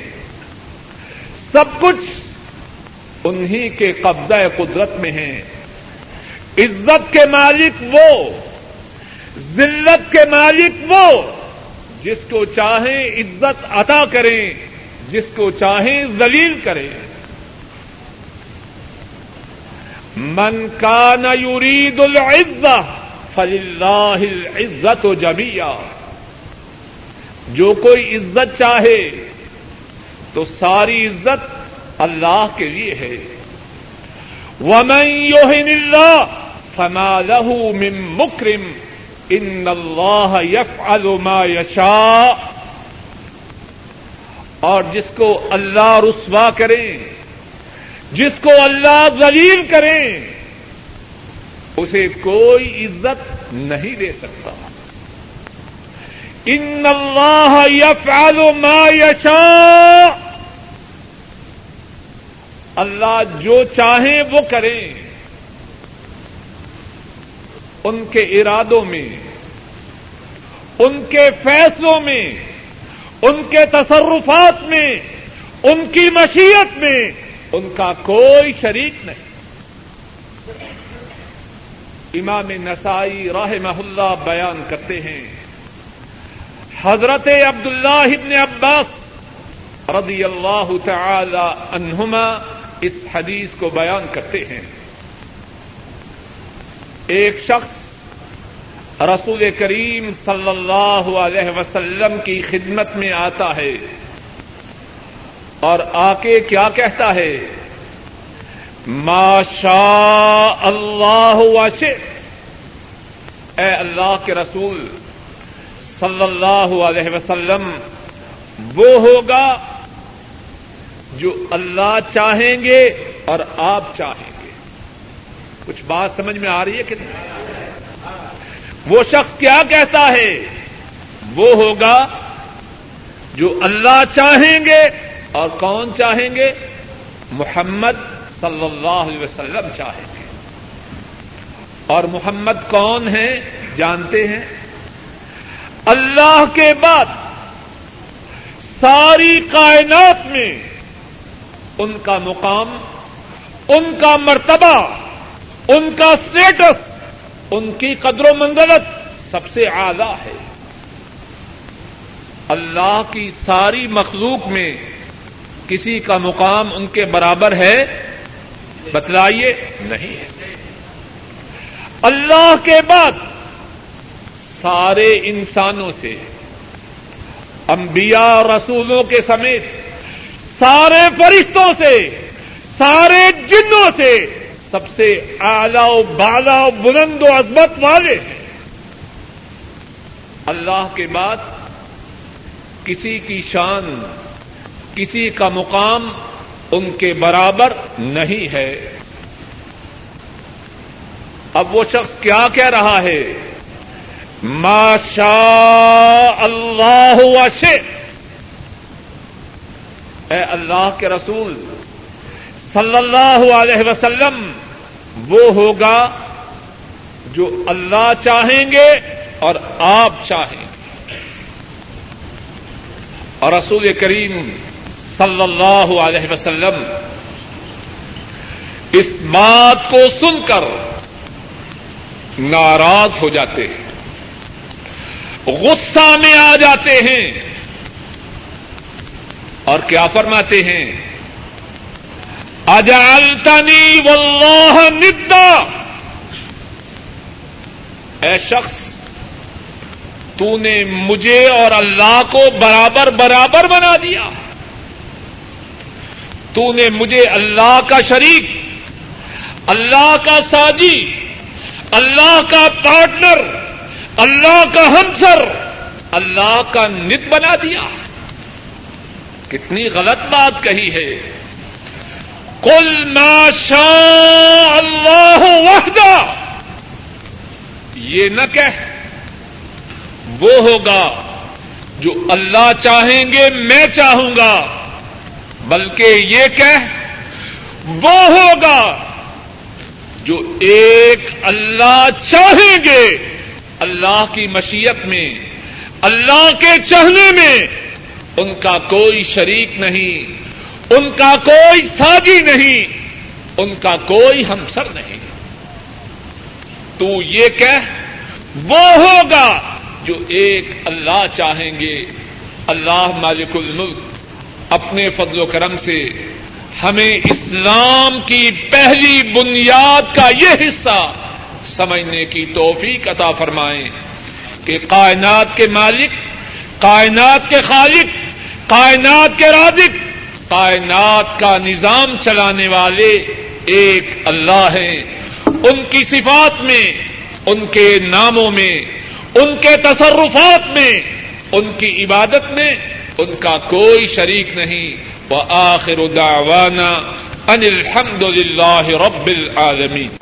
سب کچھ انہی کے قبضہ قدرت میں ہیں۔ عزت کے مالک وہ۔ ذلت کے مالک وہ جس کو چاہیں عزت عطا کریں، جس کو چاہیں ذلیل کریں۔ من کا یرید العزت فل اللہ عزت و جبیا جو کوئی عزت چاہے تو ساری عزت اللہ کے لیے ہے۔ ومن يهن اللہ فما له من مکرم۔ ان اللہ يفعل ما يشاء اور جس کو اللہ رسوا کریں، جس کو اللہ ذلیل کریں، اسے کوئی عزت نہیں دے سکتا۔ ان اللہ یفعل ما یشاء۔ اللہ جو چاہیں وہ کریں۔ ان کے ارادوں میں، ان کے فیصلوں میں، ان کے تصرفات میں، ان کی مشیت میں ان کا کوئی شریک نہیں۔ امام نسائی راہ محلہ بیان کرتے ہیں، حضرت عبد اللہ ابن عباس رضی اللہ تعالی عنہما اس حدیث کو بیان کرتے ہیں۔ ایک شخص رسول کریم صلی اللہ علیہ وسلم کی خدمت میں آتا ہے اور آ کے کیا کہتا ہے؟ شاء اللہ وش اے اللہ کے رسول صلی اللہ علیہ وسلم، وہ ہوگا جو اللہ چاہیں گے اور آپ چاہیں۔ گے کچھ بات سمجھ میں آ رہی ہے کہ نہیں؟ وہ شخص کیا کہتا ہے؟ وہ ہوگا جو اللہ چاہیں گے اور کون چاہیں گے؟ محمد صلی اللہ علیہ وسلم چاہیں گے۔ اور محمد کون ہیں؟ جانتے ہیں۔ اللہ کے بعد ساری کائنات میں ان کا مقام، ان کا مرتبہ ان کا اسٹیٹس ان کی قدر و منزلت سب سے اعلی ہے۔ اللہ کی ساری مخلوق میں کسی کا مقام ان کے برابر ہے، بتلائیے، نہیں ہے۔ اللہ کے بعد سارے انسانوں سے، انبیاء رسولوں کے سمیت، سارے فرشتوں سے، سارے جنوں سے سب سے اعلی و بالا و بلند و عظمت والے ہیں اللہ کے بعد کسی کی شان، کسی کا مقام ان کے برابر نہیں ہے۔ اب وہ شخص کیا کہہ رہا ہے؟ ماشا اللہ وشے اے اللہ کے رسول، صلی اللہ علیہ وسلم وہ ہوگا جو اللہ چاہیں گے اور آپ چاہیں گے۔ اور رسول کریم صلی اللہ علیہ وسلم اس بات کو سن کر ناراض ہو جاتے ہیں، غصہ میں آ جاتے ہیں اور کیا فرماتے ہیں؟ اجالتنی واللہ ندا۔ اے شخص تو نے مجھے اور اللہ کو برابر برابر بنا دیا۔ تو نے مجھے اللہ کا شریک، اللہ کا ساجی، اللہ کا پارٹنر، اللہ کا ہمسر اللہ کا نت بنا دیا۔ کتنی غلط بات کہی ہے۔ کل ما شاء اللہ وحدہ۔ یہ نہ کہ وہ ہوگا جو اللہ چاہیں گے، میں چاہوں گا۔ بلکہ یہ کہ وہ ہوگا جو ایک اللہ چاہیں گے۔ اللہ کی مشیت میں، اللہ کے چہنے میں ان کا کوئی شریک نہیں۔ ان کا کوئی ساجی نہیں، ان کا کوئی ہمسر نہیں۔ تو یہ کہہ، وہ ہوگا جو ایک اللہ چاہیں گے۔ اللہ مالک الملک اپنے فضل و کرم سے ہمیں اسلام کی پہلی بنیاد کا یہ حصہ سمجھنے کی توفیق عطا فرمائیں کہ کائنات کے مالک، کائنات کے خالق، کائنات کے رازق کائنات کا نظام چلانے والے ایک اللہ ہیں۔ ان کی صفات میں، ان کے ناموں میں، ان کے تصرفات میں، ان کی عبادت میں ان کا کوئی شریک نہیں۔ وہ آخر دعوانا ان الحمد للہ رب العالمین۔